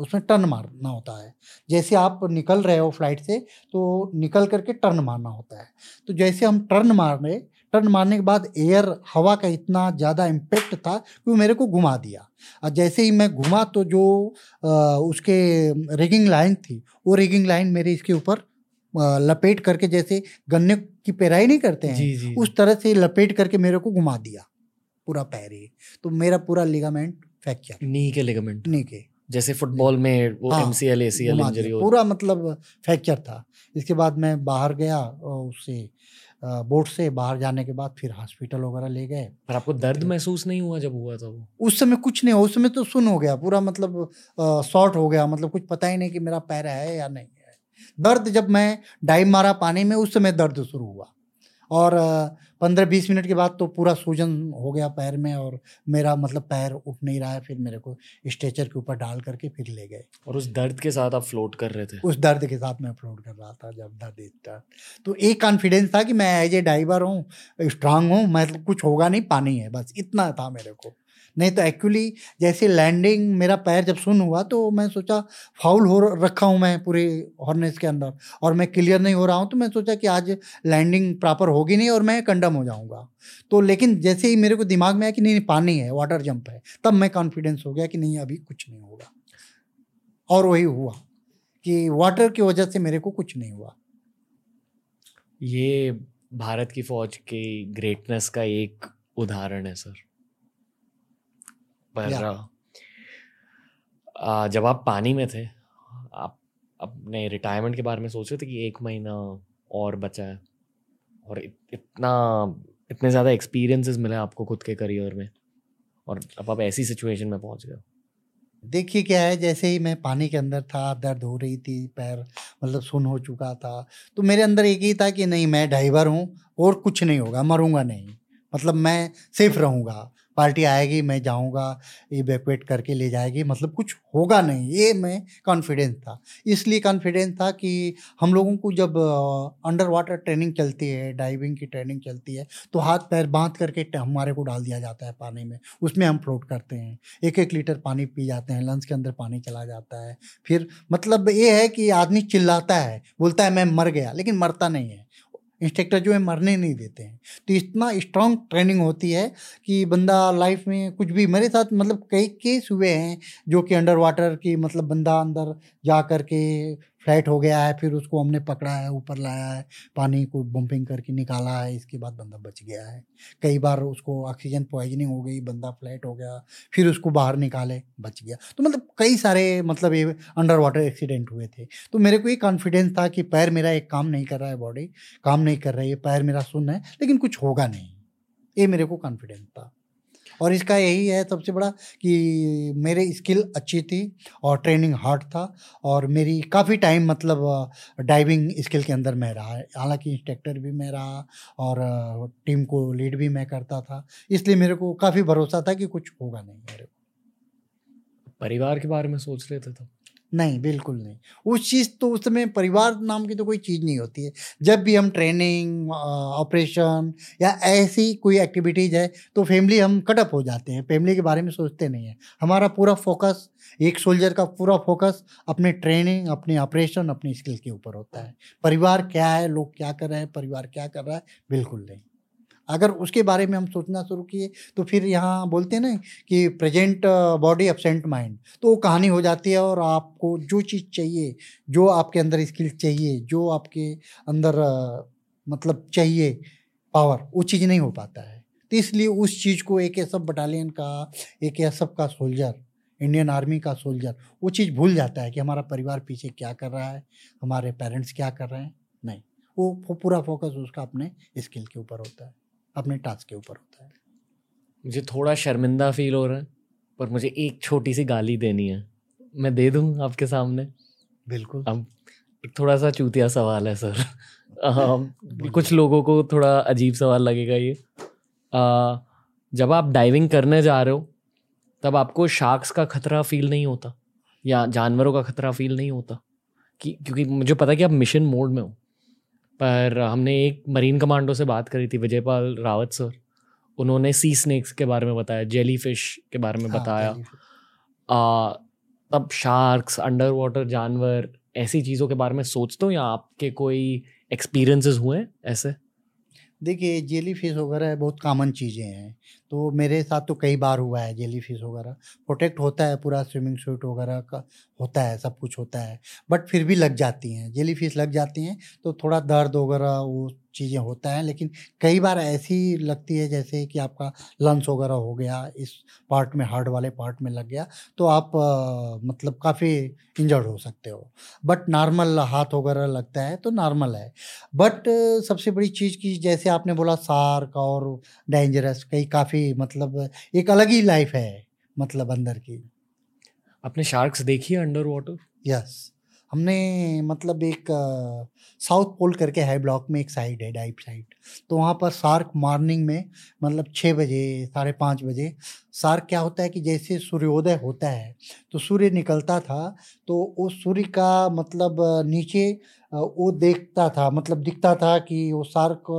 उसमें टर्न मारना होता है। जैसे आप निकल रहे हो फ़्लाइट से तो निकल करके टर्न मारना होता है। तो जैसे हम टर्न मार रहे टर्न मारने के बाद एयर हवा का इतना ज़्यादा इम्पेक्ट था कि वो मेरे को घुमा दिया। और जैसे ही मैं घुमा तो जो आ, उसके रिगिंग लाइन थी वो रिगिंग लाइन मेरे इसके ऊपर लपेट करके जैसे गन्ने की पेराई नहीं करते हैं जी जी। उस तरह से लपेट करके मेरे को घुमा दिया पूरा पैर ही। तो मेरा पूरा लिगामेंट फ्रैक्चर। नी के लिगामेंट। नी के। जैसे फुटबॉल में वो एमसीएल एसीएल घुमा इंजरी दिया। हो। पूरा मतलब फ्रैक्चर था। इसके बाद मैं बाहर गया उससे बोट से बाहर जाने के बाद फिर हॉस्पिटल वगैरह ले गए। पर आपको दर्द महसूस नहीं हुआ जब हुआ था वो? उस समय कुछ नहीं हुआ। उस समय तो सुन हो गया। पूरा मतलब शॉर्ट हो गया। मतलब कुछ पता ही नहीं कि मेरा पैर है या नहीं है। दर्द जब मैं डाइव मारा पानी में उस समय दर्द शुरू हुआ। और पंद्रह बीस मिनट के बाद तो पूरा सूजन हो गया पैर में और मेरा मतलब पैर उठ नहीं रहा है फिर मेरे को स्ट्रेचर के ऊपर डाल करके फिर ले गए। और उस दर्द के साथ आप फ्लोट कर रहे थे? उस दर्द के साथ मैं फ्लोट कर रहा था जब दर्द इतना तो एक कॉन्फिडेंस था कि मैं एज ए डाइवर हूँ स्ट्रांग हूँ मतलब कुछ होगा नहीं पानी है बस इतना था मेरे को। नहीं तो एक्चुअली जैसे लैंडिंग मेरा पैर जब सुन हुआ तो मैं सोचा फाउल हो रखा हूँ मैं पूरे हॉर्नेस के अंदर। और मैं क्लियर नहीं हो रहा हूँ तो मैं सोचा कि आज लैंडिंग प्रॉपर होगी नहीं और मैं कंडम हो जाऊँगा। तो लेकिन जैसे ही मेरे को दिमाग में आया कि नहीं नहीं पानी है वाटर जंप है तब मैं कॉन्फिडेंस हो गया कि नहीं अभी कुछ नहीं होगा। और वही हुआ कि वाटर की वजह से मेरे को कुछ नहीं हुआ। ये भारत की फौज की ग्रेटनेस का एक उदाहरण है सर पर आ, जब आप पानी में थे आप अपने रिटायरमेंट के बारे में सोच रहे थे कि एक महीना और बचा है और इत, इतना इतने ज़्यादा एक्सपीरियंसेस मिले आपको खुद के करियर में। और अब आप ऐसी सिचुएशन में पहुँच गए देखिए क्या है जैसे ही मैं पानी के अंदर था दर्द हो रही थी पैर मतलब सुन हो चुका था तो मेरे अंदर एक ही था कि नहीं मैं ड्राइवर हूँ और कुछ नहीं होगा मरूँगा नहीं। मतलब मैं सेफ़ रहूँगा। पार्टी आएगी, मैं जाऊँगा इवैक्यूएट करके ले जाएगी मतलब कुछ होगा नहीं, ये मैं कॉन्फिडेंस था। इसलिए कॉन्फिडेंस था कि हम लोगों को जब अंडर वाटर ट्रेनिंग चलती है डाइविंग की ट्रेनिंग चलती है तो हाथ पैर बाँध करके हमारे को डाल दिया जाता है पानी में। उसमें हम फ्लोट करते हैं। एक एक लीटर पानी पी जाते हैं लंच के अंदर पानी चला जाता है। फिर मतलब ये है कि आदमी चिल्लाता है, बोलता है, मैं मर गया लेकिन मरता नहीं है। इंस्ट्रक्टर जो है मरने नहीं देते हैं। तो इतना स्ट्रांग ट्रेनिंग होती है कि बंदा लाइफ में कुछ भी, मेरे साथ मतलब कई केस हुए हैं जो कि अंडर वाटर की मतलब बंदा अंदर जा कर के फ्लैट हो गया है, फिर उसको हमने पकड़ा है, ऊपर लाया है, पानी को बम्पिंग करके निकाला है, इसके बाद बंदा बच गया है। कई बार उसको ऑक्सीजन पॉइजनिंग हो गई, बंदा फ्लैट हो गया, फिर उसको बाहर निकाले, बच गया। तो मतलब कई सारे मतलब ये अंडर वाटर एक्सीडेंट हुए थे। तो मेरे को ये कॉन्फिडेंस था कि पैर मेरा एक काम नहीं कर रहा है बॉडी काम नहीं कर रही है पैर मेरा सुन है, लेकिन कुछ होगा नहीं। ये मेरे को कॉन्फिडेंस था। और इसका यही है सबसे बड़ा कि मेरे स्किल अच्छी थी और ट्रेनिंग हार्ड था और मेरी काफ़ी टाइम मतलब डाइविंग स्किल के अंदर मैं रहा। हालाँकि इंस्ट्रक्टर भी मैं रहा और टीम को लीड भी मैं करता था, इसलिए मेरे को काफ़ी भरोसा था कि कुछ होगा नहीं मेरे को। परिवार के बारे में सोच रहे थे। नहीं, बिल्कुल नहीं। उस चीज़ तो उस समय परिवार नाम की तो कोई चीज़ नहीं होती है। जब भी हम ट्रेनिंग ऑपरेशन या ऐसी कोई एक्टिविटीज़ है तो फैमिली हम कटअप हो जाते हैं। फैमिली के बारे में सोचते नहीं हैं। हमारा पूरा फोकस, एक सोल्जर का पूरा फोकस अपने ट्रेनिंग, अपने ऑपरेशन, अपनी स्किल के ऊपर होता है। परिवार क्या है, लोग क्या कर रहे हैं, परिवार क्या कर रहा है, बिल्कुल नहीं। अगर उसके बारे में हम सोचना शुरू किए तो फिर यहाँ बोलते हैं ना कि प्रेजेंट बॉडी अपसेंट माइंड तो वो कहानी हो जाती है और आपको जो चीज़ चाहिए, जो आपके अंदर स्किल चाहिए, जो आपके अंदर मतलब चाहिए पावर वो चीज़ नहीं हो पाता है। तो इसलिए उस चीज़ को एक एस बटालियन का, एक एस का सोल्जर इंडियन आर्मी का सोल्जर वो चीज़ भूल जाता है कि हमारा परिवार पीछे क्या कर रहा है, हमारे पेरेंट्स क्या कर रहे हैं। नहीं, वो पूरा फोकस उसका अपने स्किल के ऊपर होता है। अपने टास्क के ऊपर होता है। मुझे थोड़ा शर्मिंदा फील हो रहा है पर मुझे एक छोटी सी गाली देनी है। मैं दे दूँ आपके सामने? बिल्कुल। अब एक थोड़ा सा चूतिया सवाल है सर [LAUGHS] कुछ लोगों को थोड़ा अजीब सवाल लगेगा ये। आ, जब आप डाइविंग करने जा रहे हो तब आपको शार्क्स का खतरा फील नहीं होता या जानवरों का खतरा फील नहीं होता कि क्योंकि मुझे पता है कि आप मिशन मोड में हो। पर हमने एक मरीन कमांडो से बात करी थी विजयपाल रावत सर उन्होंने सी स्नैक्स के बारे में बताया जेली फ़िश के बारे में हाँ, बताया। आ, तब शार्क्स अंडर वाटर जानवर ऐसी चीज़ों के बारे में सोचते हो या आपके कोई एक्सपीरियंसेस हुए ऐसे? देखिए जेली फ़िश वगैरह बहुत कॉमन चीज़ें हैं। तो मेरे साथ तो कई बार हुआ है जेली फ़िश वगैरह। प्रोटेक्ट होता है पूरा स्विमिंग सूट वगैरह का होता है सब कुछ होता है बट फिर भी लग जाती हैं जेली फ़िश लग जाती हैं तो थोड़ा दर्द वगैरह वो चीज़ें होता है लेकिन कई बार ऐसी लगती है जैसे कि आपका लंग्स वगैरह हो गया इस पार्ट में हार्ट वाले पार्ट में लग गया तो आप आ, मतलब काफ़ी इंजर्ड हो सकते हो। बट नॉर्मल हाथ वगैरह लगता है तो नॉर्मल है। बट सबसे बड़ी चीज़ की जैसे आपने बोला सार्क और डेंजरस कई काफ़ी मतलब एक अलग ही लाइफ है मतलब अंदर की। आपने शार्क्स देखी है अंडर वाटर यस हमने मतलब एक साउथ पोल करके है ब्लॉक में एक साइड है डाइप साइड तो वहाँ पर सार्क मॉर्निंग में मतलब छः बजे साढ़े पाँच बजे सार्क क्या होता है कि जैसे सूर्योदय होता है तो सूर्य निकलता था तो उस सूर्य का मतलब नीचे वो देखता था मतलब दिखता था कि वो सार्क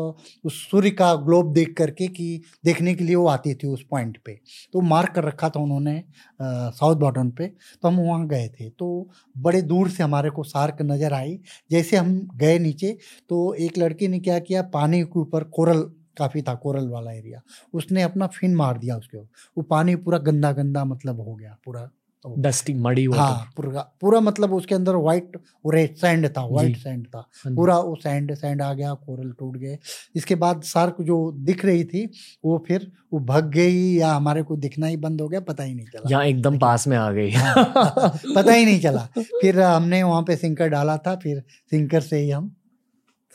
उस सूर्य का ग्लोब देख करके कि देखने के लिए वो आती थी उस पॉइंट पे। तो मार्क कर रखा था उन्होंने साउथ बॉटन पे तो हम वहाँ गए थे। तो बड़े दूर से हमारे को सार्क नज़र आई। जैसे हम गए नीचे तो एक लड़की ने क्या किया, पानी के ऊपर कोरल, काफ़ी था कोरल वाला एरिया उसने अपना फिन मार दिया उसके ऊपर। वो पानी पूरा गंदा गंदा मतलब हो गया, पूरा डस्टी मड़ी हुआ हाँ पूरा पूरा मतलब उसके अंदर व्हाइट रेड सैंड था व्हाइट सैंड था। हाँ पूरा वो सैंड सैंड आ गया कोरल टूट गए। इसके बाद सार्क जो दिख रही थी वो फिर वो भग गई या हमारे को दिखना ही बंद हो गया पता ही नहीं चला। यहाँ एकदम पास में आ गई। हाँ, पता ही नहीं चला। फिर हमने वहाँ पे सिंकर डाला था फिर सिंकर से ही हम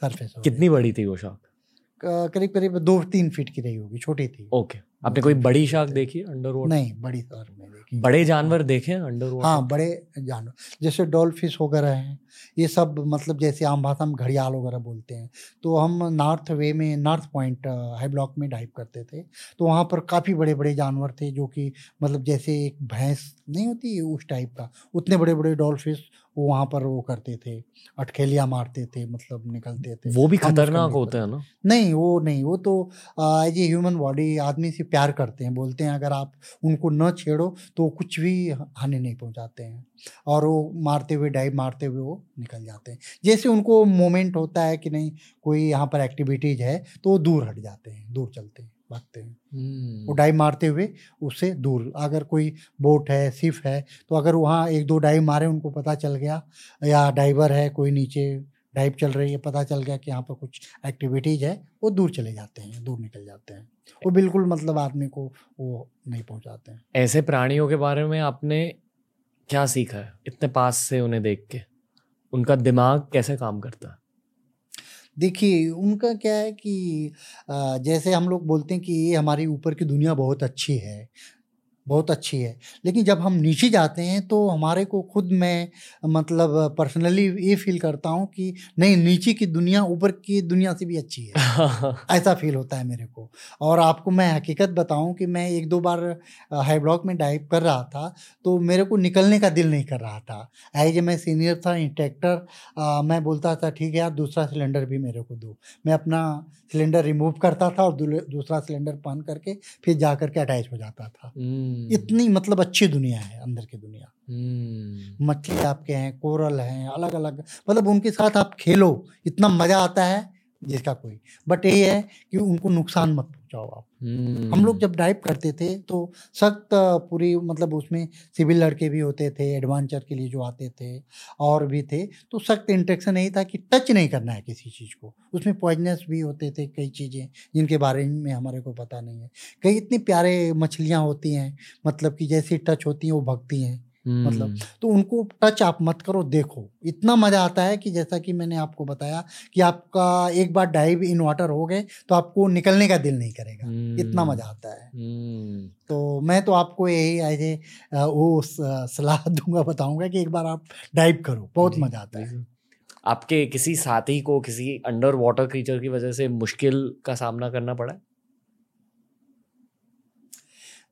सरफेस कितनी बड़ी थी वो शार्क करीब करीब दो तीन फीट की रही होगी छोटी थी। ओके आपने कोई बड़ी शार्क देखी अंडर वाटर नहीं बड़ी शार्क में देखी। बड़े जानवर देखे अंडर वाटर हाँ बड़े जानवर जैसे डॉल्फिश वगैरह हैं ये सब मतलब जैसे आम भाषा में घड़ियाल वगैरह बोलते हैं। तो हम नॉर्थ वे में नॉर्थ पॉइंट हाई ब्लॉक में डाइव करते थे। तो वहाँ पर काफ़ी बड़े बड़े जानवर थे जो कि मतलब जैसे एक भैंस नहीं होती उस टाइप का उतने बड़े बड़े डॉल्फिश वो वहाँ पर वो करते थे अटखेलियाँ मारते थे मतलब निकलते थे वो भी खतरनाक होते हैं ना? नहीं वो नहीं वो तो एज ए ह्यूमन बॉडी आदमी से प्यार करते हैं बोलते हैं अगर आप उनको न छेड़ो तो कुछ भी हानि नहीं पहुँचाते हैं। और वो मारते हुए डाइव मारते हुए वो निकल जाते हैं। जैसे उनको मोमेंट होता है कि नहीं कोई यहाँ पर एक्टिविटीज़ है तो वो दूर हट जाते हैं दूर चलते हैं। भागते हैं। वो डाइव हम्म। मारते हुए उससे दूर। अगर कोई बोट है सिफ है तो अगर वहाँ एक दो डाइव मारे उनको पता चल गया या डाइवर है कोई नीचे डाइव चल रही है पता चल गया कि यहाँ पर कुछ एक्टिविटीज़ है वो दूर चले जाते हैं दूर निकल जाते हैं। वो बिल्कुल मतलब आदमी को वो नहीं पहुँचाते हैं। ऐसे प्राणियों के बारे में आपने क्या सीखा है इतने पास से उन्हें देख के? उनका दिमाग कैसे काम करता है? देखिए, उनका क्या है कि जैसे हम लोग बोलते हैं कि ये हमारी ऊपर की दुनिया बहुत अच्छी है। बहुत अच्छी है। लेकिन जब हम नीचे जाते हैं तो हमारे को खुद मैं मतलब पर्सनली ये फील करता हूँ कि नहीं नीचे की दुनिया ऊपर की दुनिया से भी अच्छी है। [LAUGHS] ऐसा फील होता है मेरे को। और आपको मैं हकीकत बताऊँ कि मैं एक दो बार हाई ब्लॉक में डाइव कर रहा था तो मेरे को निकलने का दिल नहीं कर रहा था। एज मैं सीनियर था इंस्ट्रक्टर मैं बोलता था ठीक है यार दूसरा सिलेंडर भी मेरे को दो। मैं अपना सिलेंडर रिमूव करता था और दूसरा सिलेंडर पान करके फिर जा करके अटैच हो जाता था। हम्म। इतनी मतलब अच्छी दुनिया है अंदर की दुनिया। हम्म। मछली आपके हैं कोरल हैं अलग अलग मतलब उनके साथ आप खेलो इतना मज़ा आता है। जिसका कोई। बट ये है कि उनको नुकसान मत पहुंचाओ आप। हम लोग जब ड्राइव करते थे तो सख्त पूरी मतलब उसमें सिविल लड़के भी होते थे एडवेंचर के लिए जो आते थे और भी थे तो सख्त इंट्रेक्शन यही था कि टच नहीं करना है किसी चीज़ को। उसमें पॉइजनस भी होते थे कई चीज़ें जिनके बारे में हमारे को पता नहीं है। कई इतनी प्यारे मछलियाँ होती हैं मतलब कि जैसी टच होती हैं वो भगती हैं। मतलब हम्म। तो उनको टच आप मत करो देखो। इतना मज़ा आता है कि जैसा कि मैंने आपको बताया कि आपका एक बार डाइव इन वाटर हो गए तो आपको निकलने का दिल नहीं करेगा। इतना मज़ा आता है। हम्म। तो मैं तो आपको यही एज ए वो सलाह [LAUGHS] दूँगा बताऊँगा कि एक बार आप डाइव करो। बहुत मज़ा आता है। आपके किसी साथी को किसी अंडर वाटर क्रीचर की वजह से मुश्किल का सामना करना पड़ा?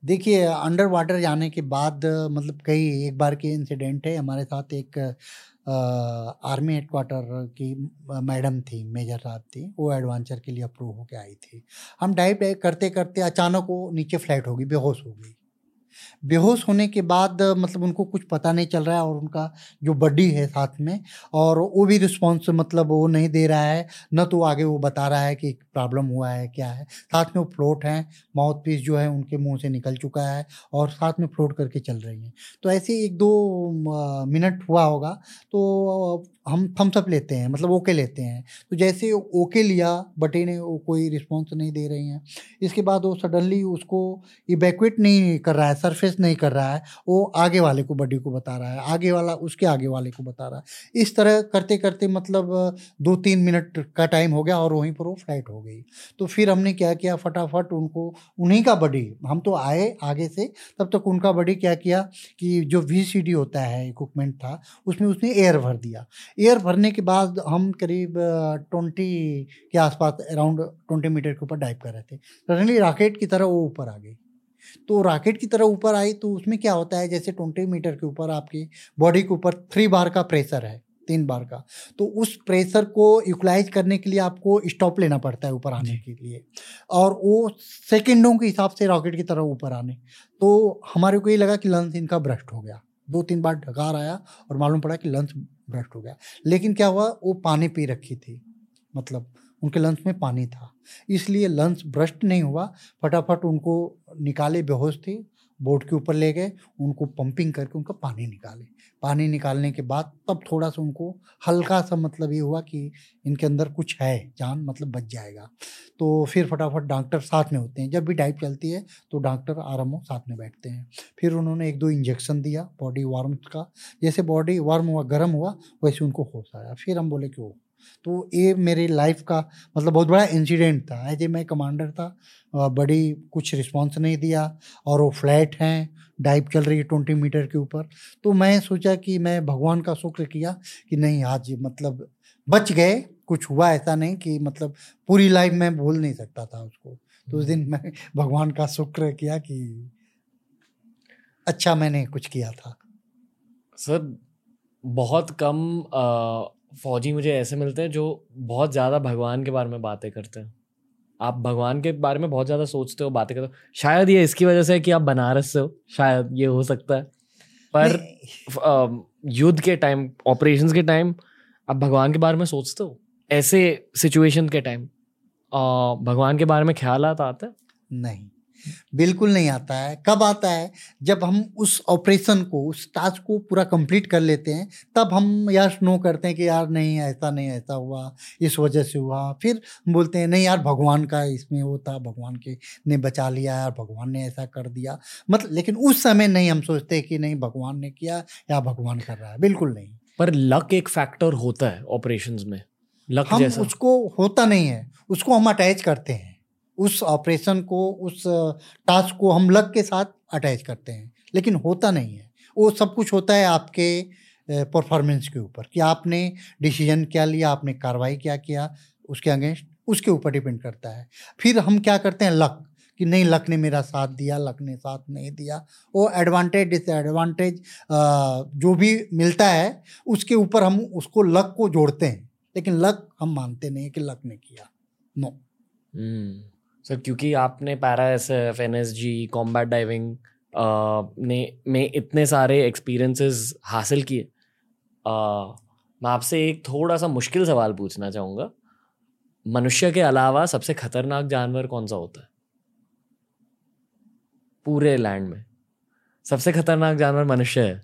देखिए अंडर वाटर जाने के बाद मतलब कई एक बार के इंसिडेंट है। हमारे साथ एक आर्मी हेडक्वार्टर की मैडम थी, मेजर साहब थी। वो एडवेंचर के लिए अप्रूव होके आई थी। हम डाइव करते करते अचानक वो नीचे फ्लैट होगी बेहोश हो गई। बेहोश होने के बाद मतलब उनको कुछ पता नहीं चल रहा है और उनका जो बड्डी है साथ में, और वो भी रिस्पॉन्स मतलब वो नहीं दे रहा है, न तो आगे वो बता रहा है कि प्रॉब्लम हुआ है, क्या है। साथ में वो फ्लोट हैं माउथ पीस जो है उनके मुँह से निकल चुका है और साथ में फ्लोट करके चल रही हैं। तो ऐसे एक दो मिनट हुआ होगा तो हम थम्सअप लेते हैं मतलब ओके लेते हैं। तो जैसे ओके लिया, बटे ने वो कोई रिस्पॉन्स नहीं दे रही हैं। इसके बाद वो सडनली उसको इवैक्यूएट नहीं कर रहा है सरफेस नहीं कर रहा है, वो आगे वाले को बडी को बता रहा है, आगे वाला, उसके आगे वाले को बता रहा है। इस तरह करते करते मतलब दो तीन मिनट का टाइम हो गया और वहीं पर वो फ़्लाइट हो गई। तो फिर हमने क्या किया? फटाफट उनको, उन्हीं का बडी हम तो आए आगे से, तब तक उनका बडी क्या किया कि जो वीसीडी होता है इक्विपमेंट था, उसमें उसने एयर भर दिया। एयर भरने के बाद हम करीब ट्वेंटी के आसपास अराउंड ट्वेंटी मीटर के ऊपर डाइव कर रहे थे। सडनली रॉकेट की तरह वो ऊपर आ गई। तो रॉकेट की तरह ऊपर आई तो उसमें क्या होता है जैसे ट्वेंटी मीटर के ऊपर आपकी बॉडी के ऊपर थ्री बार का प्रेशर है तीन बार का तो उस प्रेशर को यूटिलाइज करने के लिए आपको स्टॉप लेना पड़ता है ऊपर आने के लिए। और वो सेकेंडों के हिसाब से रॉकेट की तरह ऊपर आने। तो हमारे को ये लगा कि लंस इनका ब्रस्ट हो गया। दो तीन बार ढकार आया और मालूम पड़ा कि लंच भ्रष्ट हो गया। लेकिन क्या हुआ? वो पानी पी रखी थी। मतलब उनके लंच में पानी था। इसलिए लंच भ्रष्ट नहीं हुआ। फटाफट उनको निकाले, बेहोश थी। बोट के ऊपर ले गए, उनको पंपिंग करके उनका पानी निकाले। पानी निकालने के बाद तब थोड़ा सा उनको हल्का सा मतलब ये हुआ कि इनके अंदर कुछ है, जान मतलब बच जाएगा। तो फिर फटाफट डॉक्टर साथ में होते हैं। जब भी डाइट चलती है तो डॉक्टर आराम हो साथ में बैठते हैं। फिर उन्होंने एक दो इंजेक्शन दिया, बॉडी वार्म का। जैसे बॉडी वार्म हुआ, गर्म हुआ, वैसे उनको होश आया। फिर हम बोले कि वो तो ये मेरी लाइफ का मतलब बहुत बड़ा इंसिडेंट था। एज ए मैं कमांडर था बड़ी कुछ रिस्पॉन्स नहीं दिया और वो फ्लैट हैं डाइव चल रही है ट्वेंटी मीटर के ऊपर। तो मैं सोचा कि मैं भगवान का शुक्र किया कि नहीं, आज मतलब बच गए, कुछ हुआ ऐसा नहीं कि मतलब पूरी लाइफ मैं भूल नहीं सकता था उसको। तो उस दिन मैं भगवान का शुक्र किया कि अच्छा मैंने कुछ किया था। सर, बहुत कम फौजी मुझे ऐसे मिलते हैं जो बहुत ज़्यादा भगवान के बारे में बातें करते हैं। आप भगवान के बारे में बहुत ज़्यादा सोचते हो बातें करते हो। शायद ये इसकी वजह से है कि आप बनारस से हो शायद ये हो सकता है। पर युद्ध के टाइम ऑपरेशंस के टाइम आप भगवान के बारे में सोचते हो? ऐसे सिचुएशन के टाइम भगवान के बारे में ख्याल आता है? नहीं। बिल्कुल नहीं आता है। कब आता है? जब हम उस ऑपरेशन को उस टास्क को पूरा कंप्लीट कर लेते हैं तब हम यार नो करते हैं कि यार नहीं ऐसा नहीं ऐसा हुआ इस वजह से हुआ। फिर बोलते हैं नहीं यार भगवान का इसमें वो था भगवान के ने बचा लिया यार भगवान ने ऐसा कर दिया। मतलब लेकिन उस समय नहीं हम सोचते कि नहीं भगवान ने किया या भगवान कर रहा है। बिल्कुल नहीं। पर लक एक फैक्टर होता है ऑपरेशंस में। लक हम जैसा। उसको होता नहीं है। उसको हम अटैच करते हैं। उस ऑपरेशन को, उस टास्क को हम लक के साथ अटैच करते हैं। लेकिन होता नहीं है। वो सब कुछ होता है आपके परफॉर्मेंस के ऊपर कि आपने डिसीज़न क्या लिया, आपने कार्रवाई क्या किया उसके अगेंस्ट, उसके ऊपर डिपेंड करता है। फिर हम क्या करते हैं? लक कि नहीं, लक ने मेरा साथ दिया, लक ने साथ नहीं दिया। वो एडवांटेज, डिसएडवांटेज जो भी मिलता है, उसके ऊपर हम उसको लक को जोड़ते हैं। लेकिन लक हम मानते नहीं कि लक ने किया। नो। सर क्योंकि आपने para S F N S G combat diving ने में इतने सारे एक्सपीरियंसेस हासिल किए। मैं आपसे एक थोड़ा सा मुश्किल सवाल पूछना चाहूँगा। मनुष्य के अलावा सबसे खतरनाक जानवर कौन सा होता है? पूरे लैंड में। सबसे खतरनाक जानवर मनुष्य है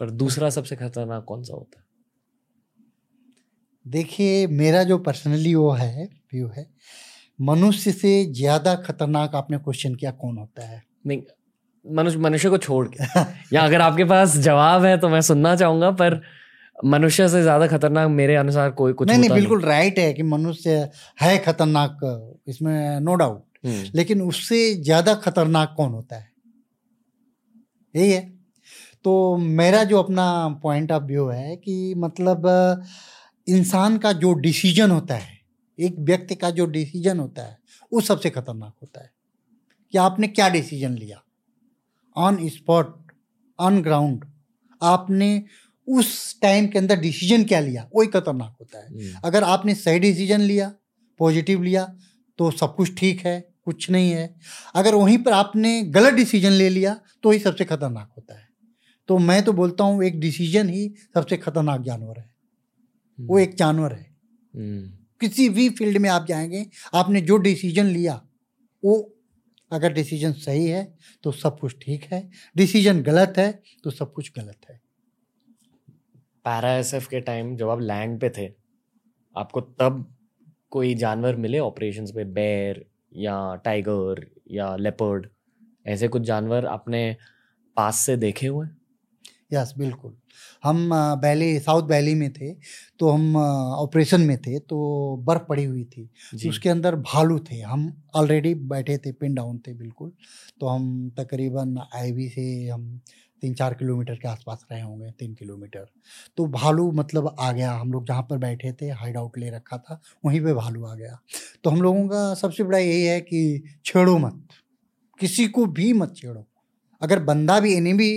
पर दूसरा [LAUGHS] सबसे खतरनाक कौन सा होता है? देखिए मेरा जो पर्सनली वो है व्यू है मनुष्य से ज़्यादा खतरनाक आपने क्वेश्चन किया कौन होता है? नहीं मनुष्य मनुष्य को छोड़ के। [LAUGHS] या अगर आपके पास जवाब है तो मैं सुनना चाहूँगा पर मनुष्य से ज़्यादा खतरनाक मेरे अनुसार कोई कुछ नहीं नहीं बिल्कुल नहीं। राइट है कि मनुष्य है खतरनाक इसमें नो डाउट हम्म। लेकिन उससे ज़्यादा खतरनाक कौन होता है? यही है। तो मेरा जो अपना पॉइंट ऑफ़ व्यू है कि मतलब इंसान का जो डिसीज़न होता है एक व्यक्ति का जो डिसीज़न होता है वो सबसे खतरनाक होता है। कि आपने क्या डिसीज़न लिया? ऑन स्पॉट ऑन ग्राउंड आपने उस टाइम के अंदर डिसीज़न क्या लिया? वही खतरनाक होता है। हम्म। अगर आपने सही डिसीज़न लिया पॉजिटिव लिया तो सब कुछ ठीक है कुछ नहीं है। अगर वहीं पर आपने गलत डिसीज़न ले लिया तो ही सबसे खतरनाक होता है। तो मैं तो बोलता हूँ एक डिसीज़न ही सबसे खतरनाक जानवर है। वो एक जानवर है। हम्म। किसी भी फ़ील्ड में आप जाएँगे, आपने जो डिसीज़न लिया, वो अगर डिसीज़न सही है तो सब कुछ ठीक है। डिसीज़न गलत है तो सब कुछ गलत है। पैरा एसएफ के टाइम जब आप लैंड पे थे, आपको तब कोई जानवर मिले ऑपरेशंस पे? बेर या टाइगर या लेपर्ड ऐसे कुछ जानवर आपने पास से देखे हुए? यस बिल्कुल। हम वैली साउथ वैली में थे तो हम ऑपरेशन में थे तो बर्फ़ पड़ी हुई थी। तो उसके अंदर भालू थे। हम ऑलरेडी बैठे थे पिन डाउन थे बिल्कुल। तो हम तकरीबन आईवी से हम तीन चार किलोमीटर के आसपास रहे होंगे तीन किलोमीटर। तो भालू मतलब आ गया। हम लोग जहाँ पर बैठे थे हाइड आउट ले रखा था वहीं पे भालू आ गया। तो हम लोगों का सबसे बड़ा यही है कि छेड़ो मत। किसी को भी मत छेड़ो। अगर बंदा भी एनिमी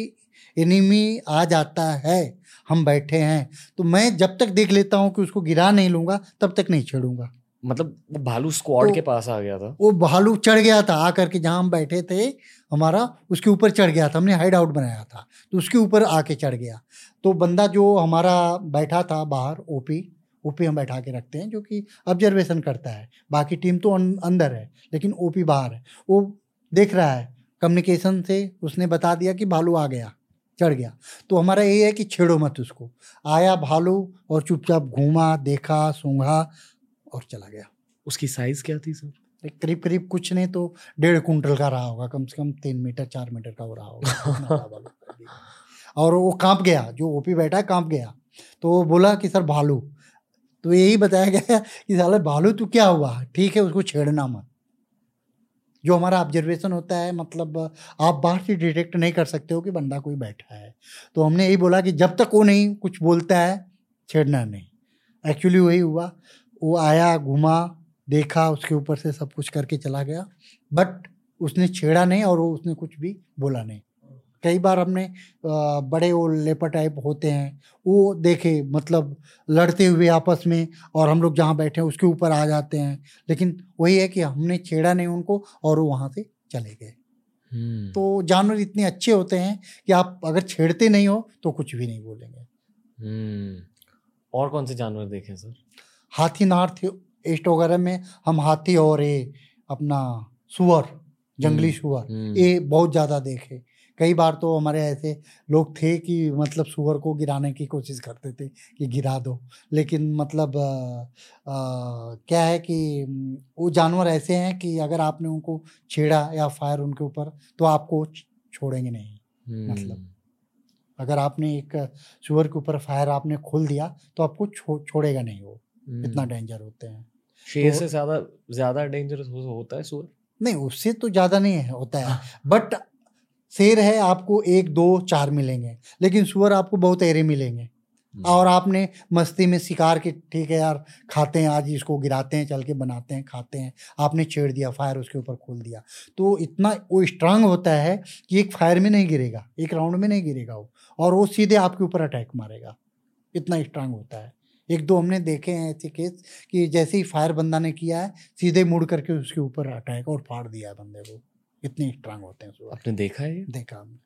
एनिमी आ जाता है। हम बैठे हैं। तो मैं जब तक देख लेता हूँ कि उसको गिरा नहीं लूँगा तब तक नहीं छेड़ूँगा। मतलब वो भालू स्क्वाड तो, के पास आ गया था। वो भालू चढ़ गया था आकर के जहाँ हम बैठे थे हमारा उसके ऊपर चढ़ गया था। हमने हाइड आउट बनाया था तो उसके ऊपर आके चढ़ गया। तो बंदा जो हमारा बैठा था बाहर ओपी ओपी हम बैठा के रखते हैं जो कि ऑब्जर्वेशन करता है। बाकी टीम तो अं, अंदर है लेकिन ओपी बाहर है। वो देख रहा है कम्युनिकेशन से उसने बता दिया कि भालू आ गया। चढ़ गया। तो हमारा ये है कि छेड़ो मत उसको। आया भालू और चुपचाप घूमा देखा सूंघा और चला गया। उसकी साइज़ क्या थी सर करीब करीब कुछ नहीं तो डेढ़ कुंटल का रहा होगा कम से कम तीन मीटर चार मीटर का हो रहा होगा। [LAUGHS] और वो काँप गया जो ओपी बैठा है काँप गया। तो वो बोला कि सर भालू। तो यही बताया गया कि साले भालू तो क्या हुआ? ठीक है उसको छेड़ना मत। जो हमारा ऑब्जर्वेशन होता है मतलब आप बाहर से डिटेक्ट नहीं कर सकते हो कि बंदा कोई बैठा है। तो हमने यही बोला कि जब तक वो नहीं कुछ बोलता है, छेड़ना नहीं। एक्चुअली वही हुआ। वो आया, घुमा, देखा, उसके ऊपर से सब कुछ करके चला गया। बट उसने छेड़ा नहीं और वो उसने कुछ भी बोला नहीं। कई बार हमने बड़े वो लेपर टाइप होते हैं वो देखे मतलब लड़ते हुए आपस में और हम लोग जहाँ बैठे हैं उसके ऊपर आ जाते हैं लेकिन वही है कि हमने छेड़ा नहीं उनको और वो वहाँ से चले गए हम्म। तो जानवर इतने अच्छे होते हैं कि आप अगर छेड़ते नहीं हो तो कुछ भी नहीं बोलेंगे हम्म। और कौन से जानवर देखे सर हाथी नॉर्थ ईस्ट वगैरह में हम हाथी और ये अपना सुअर जंगली हम्म, सुअर। ये बहुत ज़्यादा देखे कई बार तो हमारे ऐसे लोग थे कि मतलब सुअर को गिराने की कोशिश करते थे कि गिरा दो। लेकिन मतलब आ, आ, क्या है कि वो जानवर ऐसे हैं कि अगर आपने उनको छेड़ा या फायर उनके ऊपर तो आपको छोड़ेंगे नहीं मतलब। हम्म। अगर आपने एक सुअर के ऊपर फायर आपने खोल दिया तो आपको छो, छोड़ेगा नहीं वो। इतना डेंजर होते हैं। शेर तो- से ज़्यादा ज़्यादा डेंजरस होता है सुअर? नहीं उससे तो ज़्यादा नहीं है। होता है। बट शेर है आपको एक दो चार मिलेंगे। लेकिन सुअर आपको बहुत एरे मिलेंगे। हम्म। और आपने मस्ती में शिकार के ठीक है यार खाते हैं आज इसको गिराते हैं चल के बनाते हैं खाते हैं। आपने छेड़ दिया फायर उसके ऊपर खोल दिया। तो इतना वो स्ट्रांग होता है कि एक फायर में नहीं गिरेगा एक राउंड में नहीं गिरेगा वो। और वो सीधे आपके ऊपर अटैक मारेगा। इतना स्ट्रांग होता है। एक दो हमने देखे हैं ऐसे केस कि जैसे ही फायर बंदा ने किया है सीधे मुड़ करके उसके ऊपर अटैक और फाड़ दिया है बंदे को। इतने स्ट्रांग होते हैं आपने देखा है देखा हमने।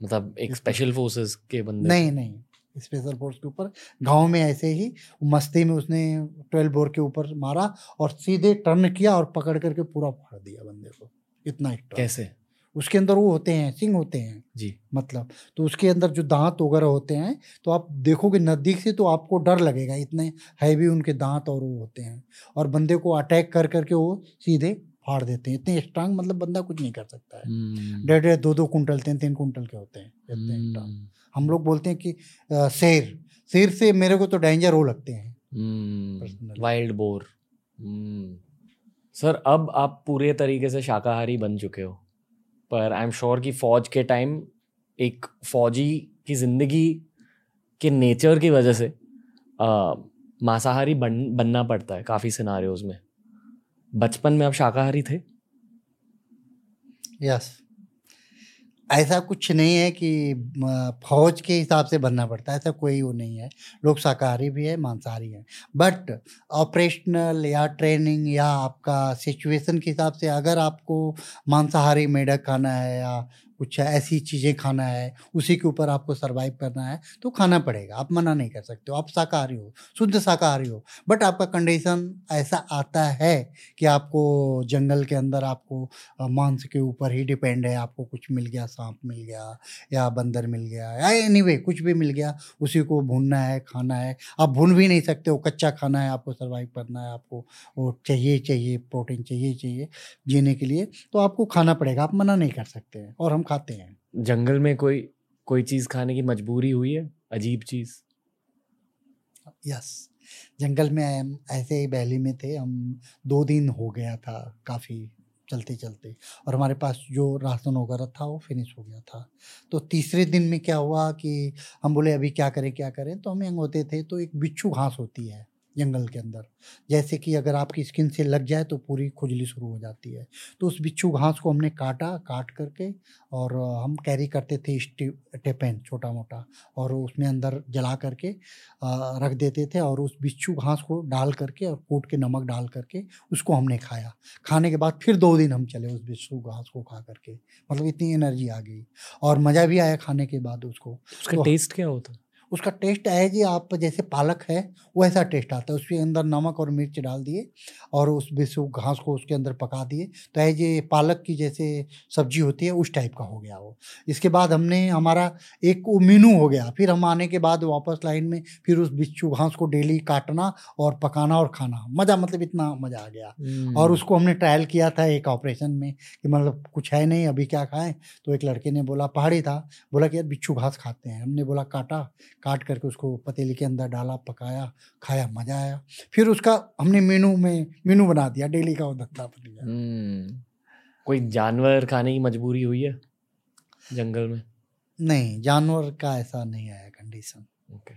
मतलब एक स्पेशल फोर्सेस के बंदे नहीं नहीं स्पेशल फोर्स के ऊपर। गाँव में ऐसे ही मस्ती में उसने ट्वेल्व बोर के ऊपर मारा और सीधे टर्न किया और पकड़ करके पूरा फाड़ दिया बंदे को। इतना कैसे? उसके अंदर वो होते हैं सिंग होते हैं। जी। मतलब तो उसके अंदर जो दांत वगैरह होते हैं तो आप देखोगे नज़दीक से तो आपको डर लगेगा। इतने हैवी उनके दांत और वो होते हैं। और बंदे को अटैक कर करके वो सीधे फाड़ देते हैं। इतने स्ट्रांग मतलब बंदा कुछ नहीं कर सकता है। हम्म, डेढ़ डेढ़ दो दो कुंटल तीन तीन कुंटल के होते हैं। इतने स्ट्रांग हम्म, हम लोग बोलते हैं कि शेर। शेर से मेरे को तो डेंजर हो लगते हैं। वाइल्ड बोर हम्म। सर अब आप पूरे तरीके से शाकाहारी बन चुके हो। पर आई एम श्योर कि फौज के टाइम एक फौजी की ज़िंदगी के नेचर की वजह से मांसाहारी बन बनना पड़ता है काफ़ी सिनारियोज में। बचपन में आप शाकाहारी थे? यस ऐसा कुछ नहीं है कि फौज के हिसाब से बनना पड़ता है, ऐसा कोई वो नहीं है। लोग शाकाहारी भी है, मांसाहारी है। बट ऑपरेशनल या ट्रेनिंग या आपका सिचुएशन के हिसाब से अगर आपको मांसाहारी मेढक खाना है या कुछ ऐसी चीज़ें खाना है, उसी के ऊपर आपको सर्वाइव करना है तो खाना पड़ेगा। आप मना नहीं कर सकते हो। आप शाकाहारी हो, शुद्ध शाकाहारी हो बट आपका कंडीशन ऐसा आता है कि आपको जंगल के अंदर आपको मांस के ऊपर ही डिपेंड है। आपको कुछ मिल गया, सांप मिल गया या बंदर मिल गया या एनीवे कुछ भी मिल गया, उसी को भूनना है, खाना है। आप भून भी नहीं सकते हो। कच्चा खाना है, आपको सर्वाइव करना है। आपको वो चाहिए चाहिए प्रोटीन चाहिए चाहिए, जीने के लिए तो आपको खाना पड़ेगा। आप मना नहीं कर सकते हैं और हम खाते हैं। जंगल में कोई कोई चीज़ खाने की मजबूरी हुई है? अजीब चीज़। यस। जंगल में हम ऐसे ही वैली में थे हम दो दिन हो गया था काफ़ी चलते चलते। और हमारे पास जो राशन वगैरह था वो फिनिश हो गया था। तो तीसरे दिन में क्या हुआ कि हम बोले अभी क्या करें क्या करें? तो हम यंग होते थे तो एक बिच्छू घास होती है। जंगल के अंदर। जैसे कि अगर आपकी स्किन से लग जाए तो पूरी खुजली शुरू हो जाती है। तो उस बिच्छू घास को हमने काटा काट करके और हम कैरी करते थे स्टी- टेपेन छोटा मोटा और उसमें अंदर जला करके रख देते थे और उस बिच्छू घास को डाल करके और कूट के नमक डाल करके उसको हमने खाया। खाने के बाद फिर दो दिन हम चले उस बिच्छू घास को खा करके। मतलब इतनी एनर्जी आ गई और मज़ा भी आया खाने के बाद उसको। उसका तो- टेस्ट क्या होता? उसका टेस्ट है जी आप जैसे पालक है वैसा टेस्ट आता है। उसके अंदर नमक और मिर्च डाल दिए और उस बिसु घास को उसके अंदर पका दिए। तो है ये पालक की जैसे सब्ज़ी होती है उस टाइप का हो गया वो। इसके बाद हमने हमारा एक वो मीनू हो गया। फिर हम आने के बाद वापस लाइन में फिर उस बिच्छू घास को डेली काटना और पकाना और खाना। मज़ा मतलब इतना मज़ा आ गया। हम्म। और उसको हमने ट्रायल किया था एक ऑपरेशन में कि मतलब कुछ है नहीं अभी क्या खाएँ? तो एक लड़के ने बोला पहाड़ी था। बोला कि यार बिच्छू घास खाते हैं। हमने बोला काटा। काट करके उसको पतीली के अंदर डाला पकाया खाया मज़ा आया। फिर उसका हमने मेनू में मेनू बना दिया डेली का वो धंधा बन गया। हम्म। कोई जानवर खाने की मजबूरी हुई है जंगल में? नहीं जानवर का ऐसा नहीं आया कंडीशन ओके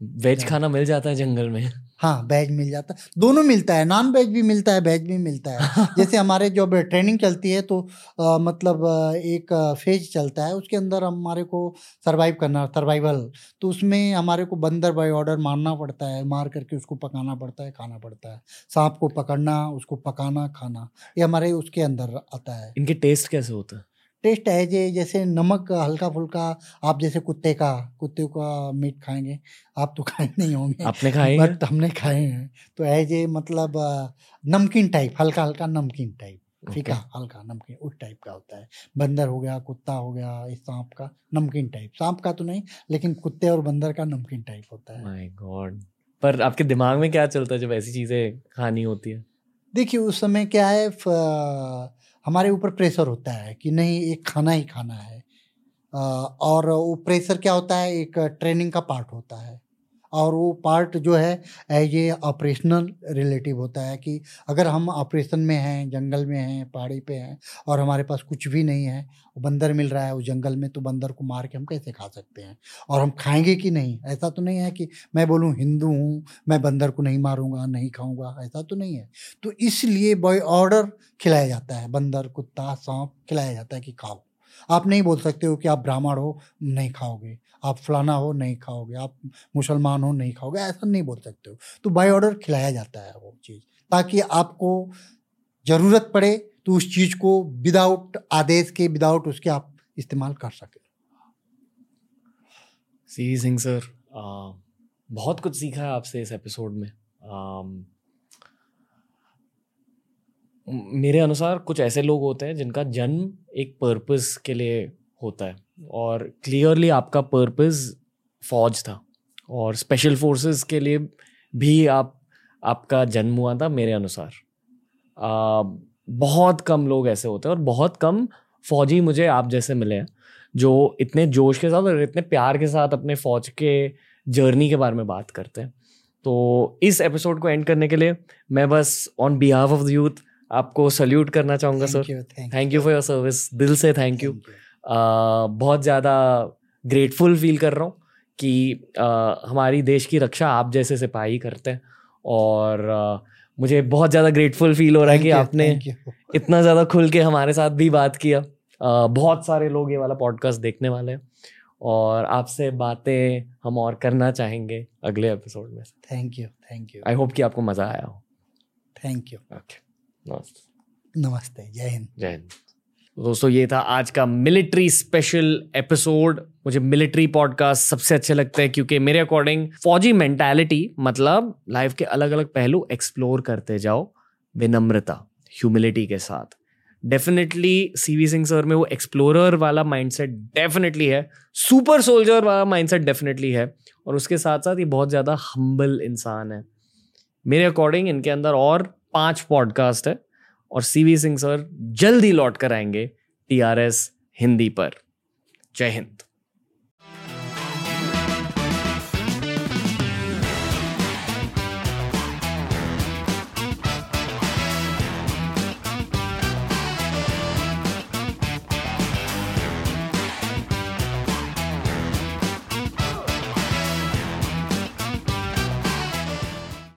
वेज खाना मिल जाता है जंगल में। हाँ वेज मिल जाता है। दोनों मिलता है नॉन वेज भी मिलता है वेज भी मिलता है। [LAUGHS] जैसे हमारे जो ट्रेनिंग चलती है तो अ, मतलब एक फ़ेज़ चलता है उसके अंदर हमारे को सरवाइव करना सर्वाइवल तो उसमें हमारे को बंदर बाय ऑर्डर मारना पड़ता है मार करके उसको पकाना पड़ता है खाना पड़ता है। सांप को पकड़ना उसको पकाना खाना ये हमारे उसके अंदर आता है। इनके टेस्ट कैसे होता है? टेस्ट है जे जैसे नमक हल्का फुल्का आप जैसे कुत्ते का कुत्ते का मीट खाएँगे आप तो खाए नहीं होंगे। आपने खाए हैं? बट हमने खाए हैं। तो एज ए मतलब नमकीन टाइप हल्का हल्का नमकीन टाइप फीका हल्का नमकीन उस टाइप का होता है। बंदर हो गया कुत्ता हो गया इस सांप का नमकीन टाइप सांप का तो नहीं लेकिन कुत्ते और बंदर का नमकीन टाइप होता है। माय गॉड पर आपके दिमाग में क्या चलता है जब ऐसी चीज़ें खानी होती है? देखिए उस समय क्या है फ- हमारे ऊपर प्रेशर होता है कि नहीं, एक खाना ही खाना है। और वो प्रेशर क्या होता है? एक ट्रेनिंग का पार्ट होता है। और वो पार्ट जो है एज ए, ऑपरेशनल रिलेटिव होता है कि अगर हम ऑपरेशन में हैं जंगल में हैं पहाड़ी पे हैं और हमारे पास कुछ भी नहीं है बंदर मिल रहा है उस जंगल में तो बंदर को मार के हम कैसे खा सकते हैं? और हम खाएँगे कि नहीं? ऐसा तो नहीं है कि मैं बोलूँ हिंदू हूँ मैं बंदर को नहीं मारूँगा नहीं खाऊँगा। ऐसा तो नहीं है। तो इसलिए बॉय ऑर्डर खिलाया जाता है बंदर कुत्ता सांप खिलाया जाता है कि खाओ। आप नहीं बोल सकते हो कि आप ब्राह्मण हो नहीं खाओगे। आप फलाना हो नहीं खाओगे आप मुसलमान हो नहीं खाओगे ऐसा नहीं बोल सकते हो। तो बाय ऑर्डर खिलाया जाता है वो चीज़ ताकि आपको ज़रूरत पड़े तो उस चीज़ को विदाउट आदेश के विदाउट उसके आप इस्तेमाल कर सके। सी सिंह सर बहुत कुछ सीखा है आपसे इस एपिसोड में। आ, मेरे अनुसार कुछ ऐसे लोग होते हैं जिनका जन्म एक पर्पस के लिए होता है। और क्लियरली आपका पर्पस फौज था। और स्पेशल फोर्सेस के लिए भी आप आपका जन्म हुआ था मेरे अनुसार। आ, बहुत कम लोग ऐसे होते हैं और बहुत कम फौजी मुझे आप जैसे मिले हैं जो इतने जोश के साथ और इतने प्यार के साथ अपने फौज के जर्नी के बारे में बात करते हैं। तो इस एपिसोड को एंड करने के लिए मैं बस on behalf of the youth आपको सल्यूट करना चाहूँगा sir thank you for your service दिल से थैंक यू बहुत ज़्यादा ग्रेटफुल फील कर रहा हूँ कि हमारी देश की रक्षा आप जैसे सिपाही करते हैं और मुझे बहुत ज़्यादा ग्रेटफुल फील हो रहा है कि आपने इतना ज़्यादा खुल के हमारे साथ भी बात किया। बहुत सारे लोग ये वाला पॉडकास्ट देखने वाले हैं और आपसे बातें हम और करना चाहेंगे अगले एपिसोड में thank you thank you I hope कि आपको मज़ा आया हो। थैंक यू ओके नमस्ते। नमस्ते। जय हिंद। जय हिंद। दोस्तों, ये था आज का मिलिट्री स्पेशल एपिसोड। मुझे मिलिट्री पॉडकास्ट सबसे अच्छे लगते हैं क्योंकि मेरे अकॉर्डिंग फौजी मेंटालिटी मतलब लाइफ के अलग अलग पहलू एक्सप्लोर करते जाओ विनम्रता ह्यूमिलिटी के साथ। डेफिनेटली सीवी सिंह सर में वो एक्सप्लोरर वाला माइंडसेट डेफिनेटली है। सुपर सोल्जर वाला माइंडसेट डेफिनेटली है। और उसके साथ साथ ये बहुत ज़्यादा हम्बल इंसान है। मेरे अकॉर्डिंग इनके अंदर और पाँच पॉडकास्ट है। और सीवी सिंह सर जल्दी लौट कर आएँगे टीआरएस हिंदी पर। जय हिंद।